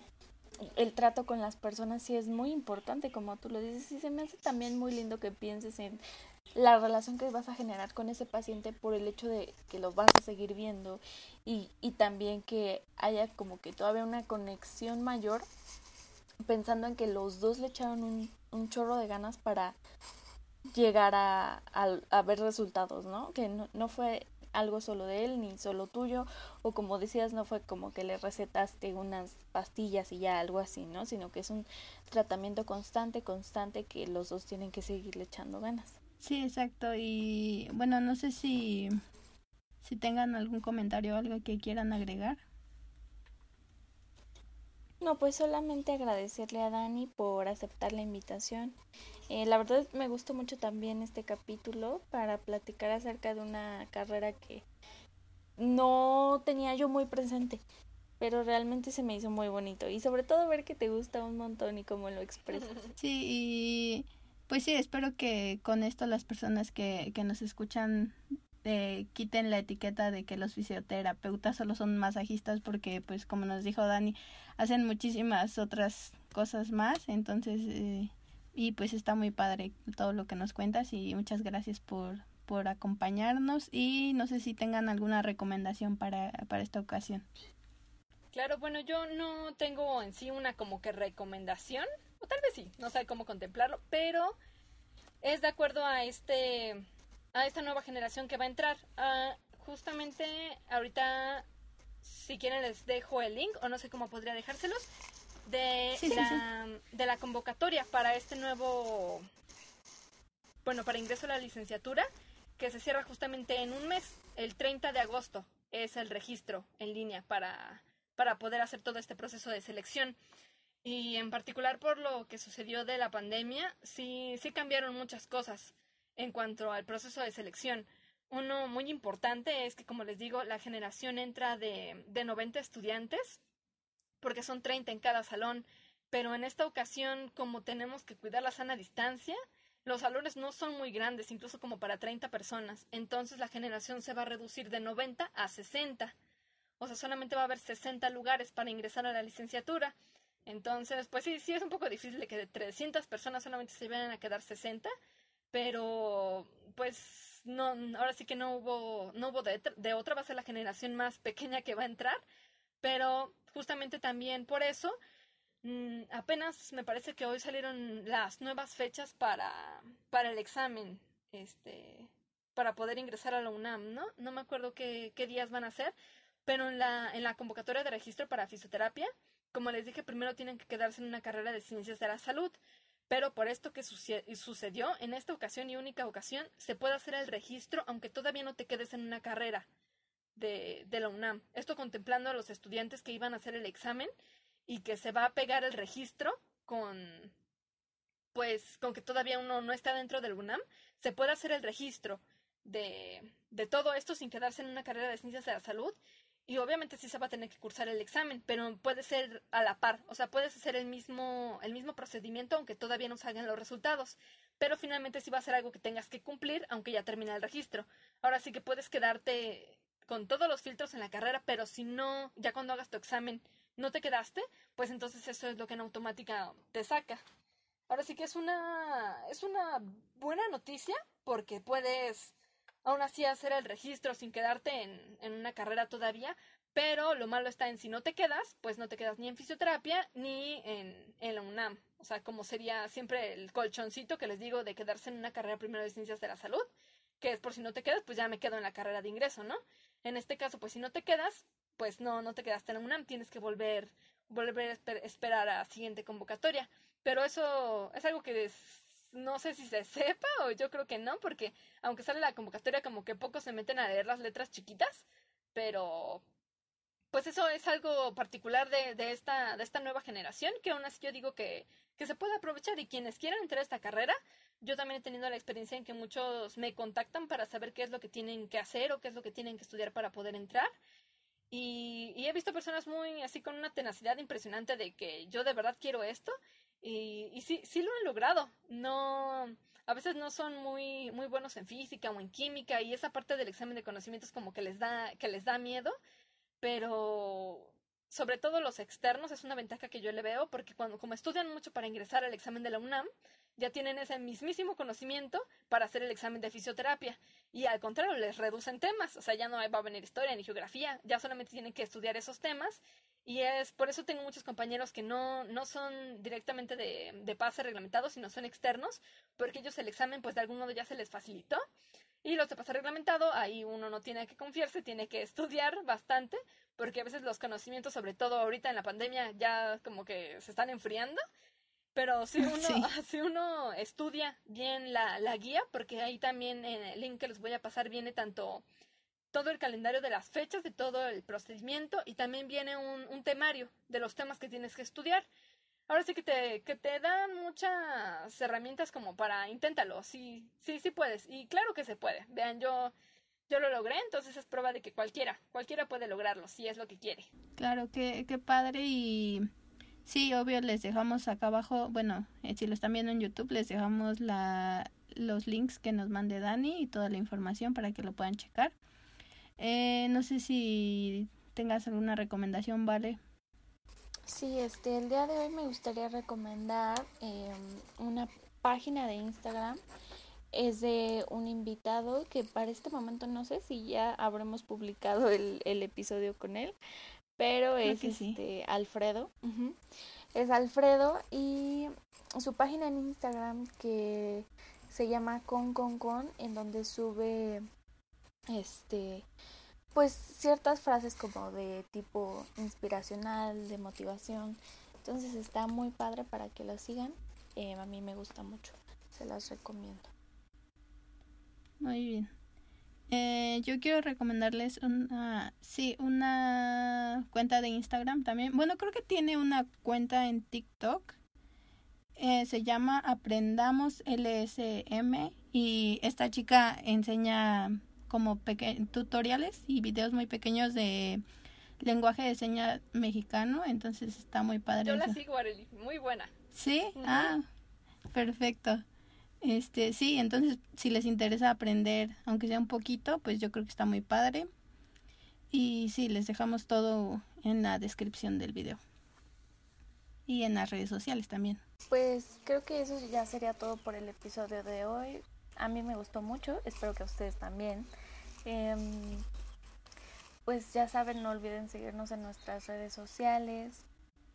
el trato con las personas sí es muy importante, como tú lo dices. Y se me hace también muy lindo que pienses en la relación que vas a generar con ese paciente por el hecho de que lo vas a seguir viendo y, y también que haya como que todavía una conexión mayor pensando en que los dos le echaron un, un chorro de ganas para llegar a, a, ver resultados, ¿no? Que no, no fue algo solo de él ni solo tuyo o como decías no fue como que le recetaste unas pastillas y ya algo así, ¿no? Sino que es un tratamiento constante, constante que los dos tienen que seguirle echando ganas.
Sí, exacto. Y bueno, no sé si, si tengan algún comentario o algo que quieran agregar.
No, pues solamente agradecerle a Dani por aceptar la invitación. Eh, la verdad me gustó mucho también este capítulo para platicar acerca de una carrera que no tenía yo muy presente, pero realmente se me hizo muy bonito y sobre todo ver que te gusta un montón y cómo lo expresas.
Sí, y pues sí, espero que con esto las personas que, que nos escuchan eh, quiten la etiqueta de que los fisioterapeutas solo son masajistas porque pues como nos dijo Dani, hacen muchísimas otras cosas más, entonces eh, y pues está muy padre todo lo que nos cuentas y muchas gracias por, por acompañarnos y no sé si tengan alguna recomendación para, para esta ocasión.
Claro, bueno, yo no tengo en sí una como que recomendación, o tal vez sí, no sé cómo contemplarlo, pero es de acuerdo a este a esta nueva generación que va a entrar. Uh, justamente ahorita si quieren les dejo el link o no sé cómo podría dejárselos de
Sí, sí,
la de la convocatoria para este nuevo bueno, para ingreso a la licenciatura que se cierra justamente en un mes, el 30 de agosto es el registro en línea para para poder hacer todo este proceso de selección. Y en particular por lo que sucedió de la pandemia, sí, sí cambiaron muchas cosas en cuanto al proceso de selección. Uno muy importante es que, como les digo, la generación entra de, de 90 estudiantes, porque son 30 en cada salón, pero en esta ocasión, como tenemos que cuidar la sana distancia, los salones no son muy grandes, incluso como para 30 personas, entonces la generación se va a reducir de 90 a 60. O sea, solamente va a haber 60 lugares para ingresar a la licenciatura. Entonces, pues sí, sí es un poco difícil de que de 300 personas solamente se vayan a quedar 60, pero pues no, ahora sí que no hubo, no hubo de, de otra, va a ser la generación más pequeña que va a entrar, pero justamente también por eso, mmm, apenas me parece que hoy salieron las nuevas fechas para, para el examen, este, para poder ingresar a la UNAM, ¿no? No me acuerdo qué, qué días van a ser, pero en la, en la convocatoria de registro para fisioterapia, como les dije, primero tienen que quedarse en una carrera de ciencias de la salud. Pero por esto que sucedió, en esta ocasión y única ocasión, se puede hacer el registro aunque todavía no te quedes en una carrera. de, la UNAM. Esto contemplando a los estudiantes que iban a hacer el examen y que se va a pegar el registro con, pues, con que todavía uno no está dentro del UNAM, se puede hacer el registro de, de todo esto sin quedarse en una carrera de ciencias de la salud y obviamente sí se va a tener que cursar el examen, pero puede ser a la par, o sea, puedes hacer el mismo, el mismo procedimiento aunque todavía no salgan los resultados, pero finalmente sí va a ser algo que tengas que cumplir aunque ya termine el registro. Ahora sí que puedes quedarte con todos los filtros en la carrera, pero si no, ya cuando hagas tu examen no te quedaste, pues entonces eso es lo que en automática te saca. Ahora sí que es una, es una buena noticia porque puedes aún así hacer el registro sin quedarte en, en una carrera todavía, pero lo malo está en si no te quedas, pues no te quedas ni en fisioterapia ni en, en la UNAM. O sea, como sería siempre el colchoncito que les digo de quedarse en una carrera primero de ciencias de la salud, que es por si no te quedas, pues ya me quedo en la carrera de ingreso, ¿no? En este caso, pues si no te quedas, pues no, no te quedaste en la UNAM, tienes que volver, volver a esperar a la siguiente convocatoria. Pero eso es algo que no sé si se sepa o yo creo que no, porque aunque sale la convocatoria como que pocos se meten a leer las letras chiquitas, pero pues eso es algo particular de, de, esta, de esta nueva generación, que aún así yo digo que, que se puede aprovechar y quienes quieran entrar a esta carrera, yo también he tenido la experiencia en que muchos me contactan para saber qué es lo que tienen que hacer o qué es lo que tienen que estudiar para poder entrar. Y, y he visto personas muy así con una tenacidad impresionante de que yo de verdad quiero esto y, y sí, sí lo han logrado. No, a veces no son muy, muy buenos en física o en química y esa parte del examen de conocimientos como que les da, que les da miedo pero sobre todo los externos es una ventaja que yo le veo porque cuando como estudian mucho para ingresar al examen de la UNAM, ya tienen ese mismísimo conocimiento para hacer el examen de fisioterapia y al contrario les reducen temas, o sea, ya no va a venir historia ni geografía, ya solamente tienen que estudiar esos temas y es por eso tengo muchos compañeros que no, no son directamente de, de pase reglamentado, sino son externos, porque ellos el examen pues de algún modo ya se les facilitó y los de pase reglamentado, ahí uno no tiene que confiarse, tiene que estudiar bastante, porque a veces los conocimientos, sobre todo ahorita en la pandemia, ya como que se están enfriando. Pero si uno, si uno estudia bien la, la guía, porque ahí también en el link que les voy a pasar viene tanto todo el calendario de las fechas, de todo el procedimiento, y también viene un, un temario de los temas que tienes que estudiar ahora sí que te, que te dan muchas herramientas como para inténtalo, sí, sí, sí puedes. Y claro que se puede. Vean, yo, yo lo logré, entonces es prueba de que cualquiera, cualquiera puede lograrlo, si es lo que quiere.
Claro, qué, qué padre y sí, obvio, les dejamos acá abajo, bueno, eh, si lo están viendo en YouTube, les dejamos la, los links que nos mande Dani y toda la información para que lo puedan checar. Eh, no sé si tengas alguna recomendación, ¿vale?
Sí, este, el día de hoy me gustaría recomendar eh, una página de Instagram. Es de un invitado que para este momento no sé si ya habremos publicado el, el episodio con él, pero es este Alfredo. Es Alfredo y su página en Instagram que se llama Con Con Con, en donde sube este pues ciertas frases como de tipo inspiracional, de motivación. Entonces está muy padre para que lo sigan. Eh, a mí me gusta mucho, se las recomiendo.
Muy bien. Eh, yo quiero recomendarles una, sí, una cuenta de Instagram también. Bueno, creo que tiene una cuenta en TikTok. Eh, se llama Aprendamos LSM y esta chica enseña como tutoriales y videos muy pequeños de lenguaje de señas mexicano, entonces está muy padre.
Yo la sigo, Arely, muy buena.
Sí, ah, perfecto. Este, sí, entonces si les interesa aprender, aunque sea un poquito, pues yo creo que está muy padre. Y sí, les dejamos todo en la descripción del video. Y en las redes sociales también.
Pues creo que eso ya sería todo por el episodio de hoy. A mí me gustó mucho, espero que a ustedes también. Em, pues ya saben, no olviden seguirnos en nuestras redes sociales.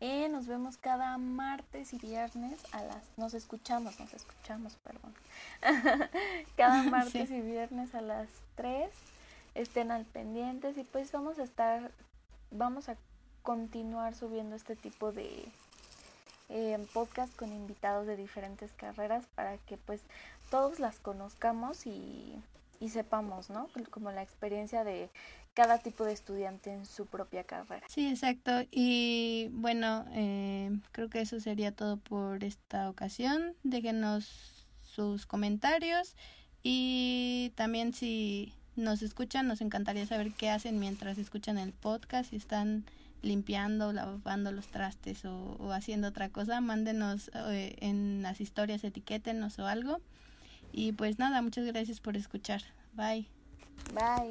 Y nos vemos cada martes y viernes a las... Nos escuchamos, nos escuchamos, perdón. cada martes y viernes a las 3. Estén al pendientes y pues vamos a estar... Vamos a continuar subiendo este tipo de eh, podcast con invitados de diferentes carreras para que pues todos las conozcamos y y sepamos, ¿no? Como la experiencia de cada tipo de estudiante en su propia carrera.
Sí, exacto. Y bueno, eh, creo que eso sería todo por esta ocasión. Déjenos sus comentarios y también si nos escuchan, nos encantaría saber qué hacen mientras escuchan el podcast, si están limpiando, lavando los trastes o, haciendo otra cosa, mándenos eh, en las historias, etiquétenos o algo. Y pues nada, muchas gracias por escuchar. Bye.
Bye.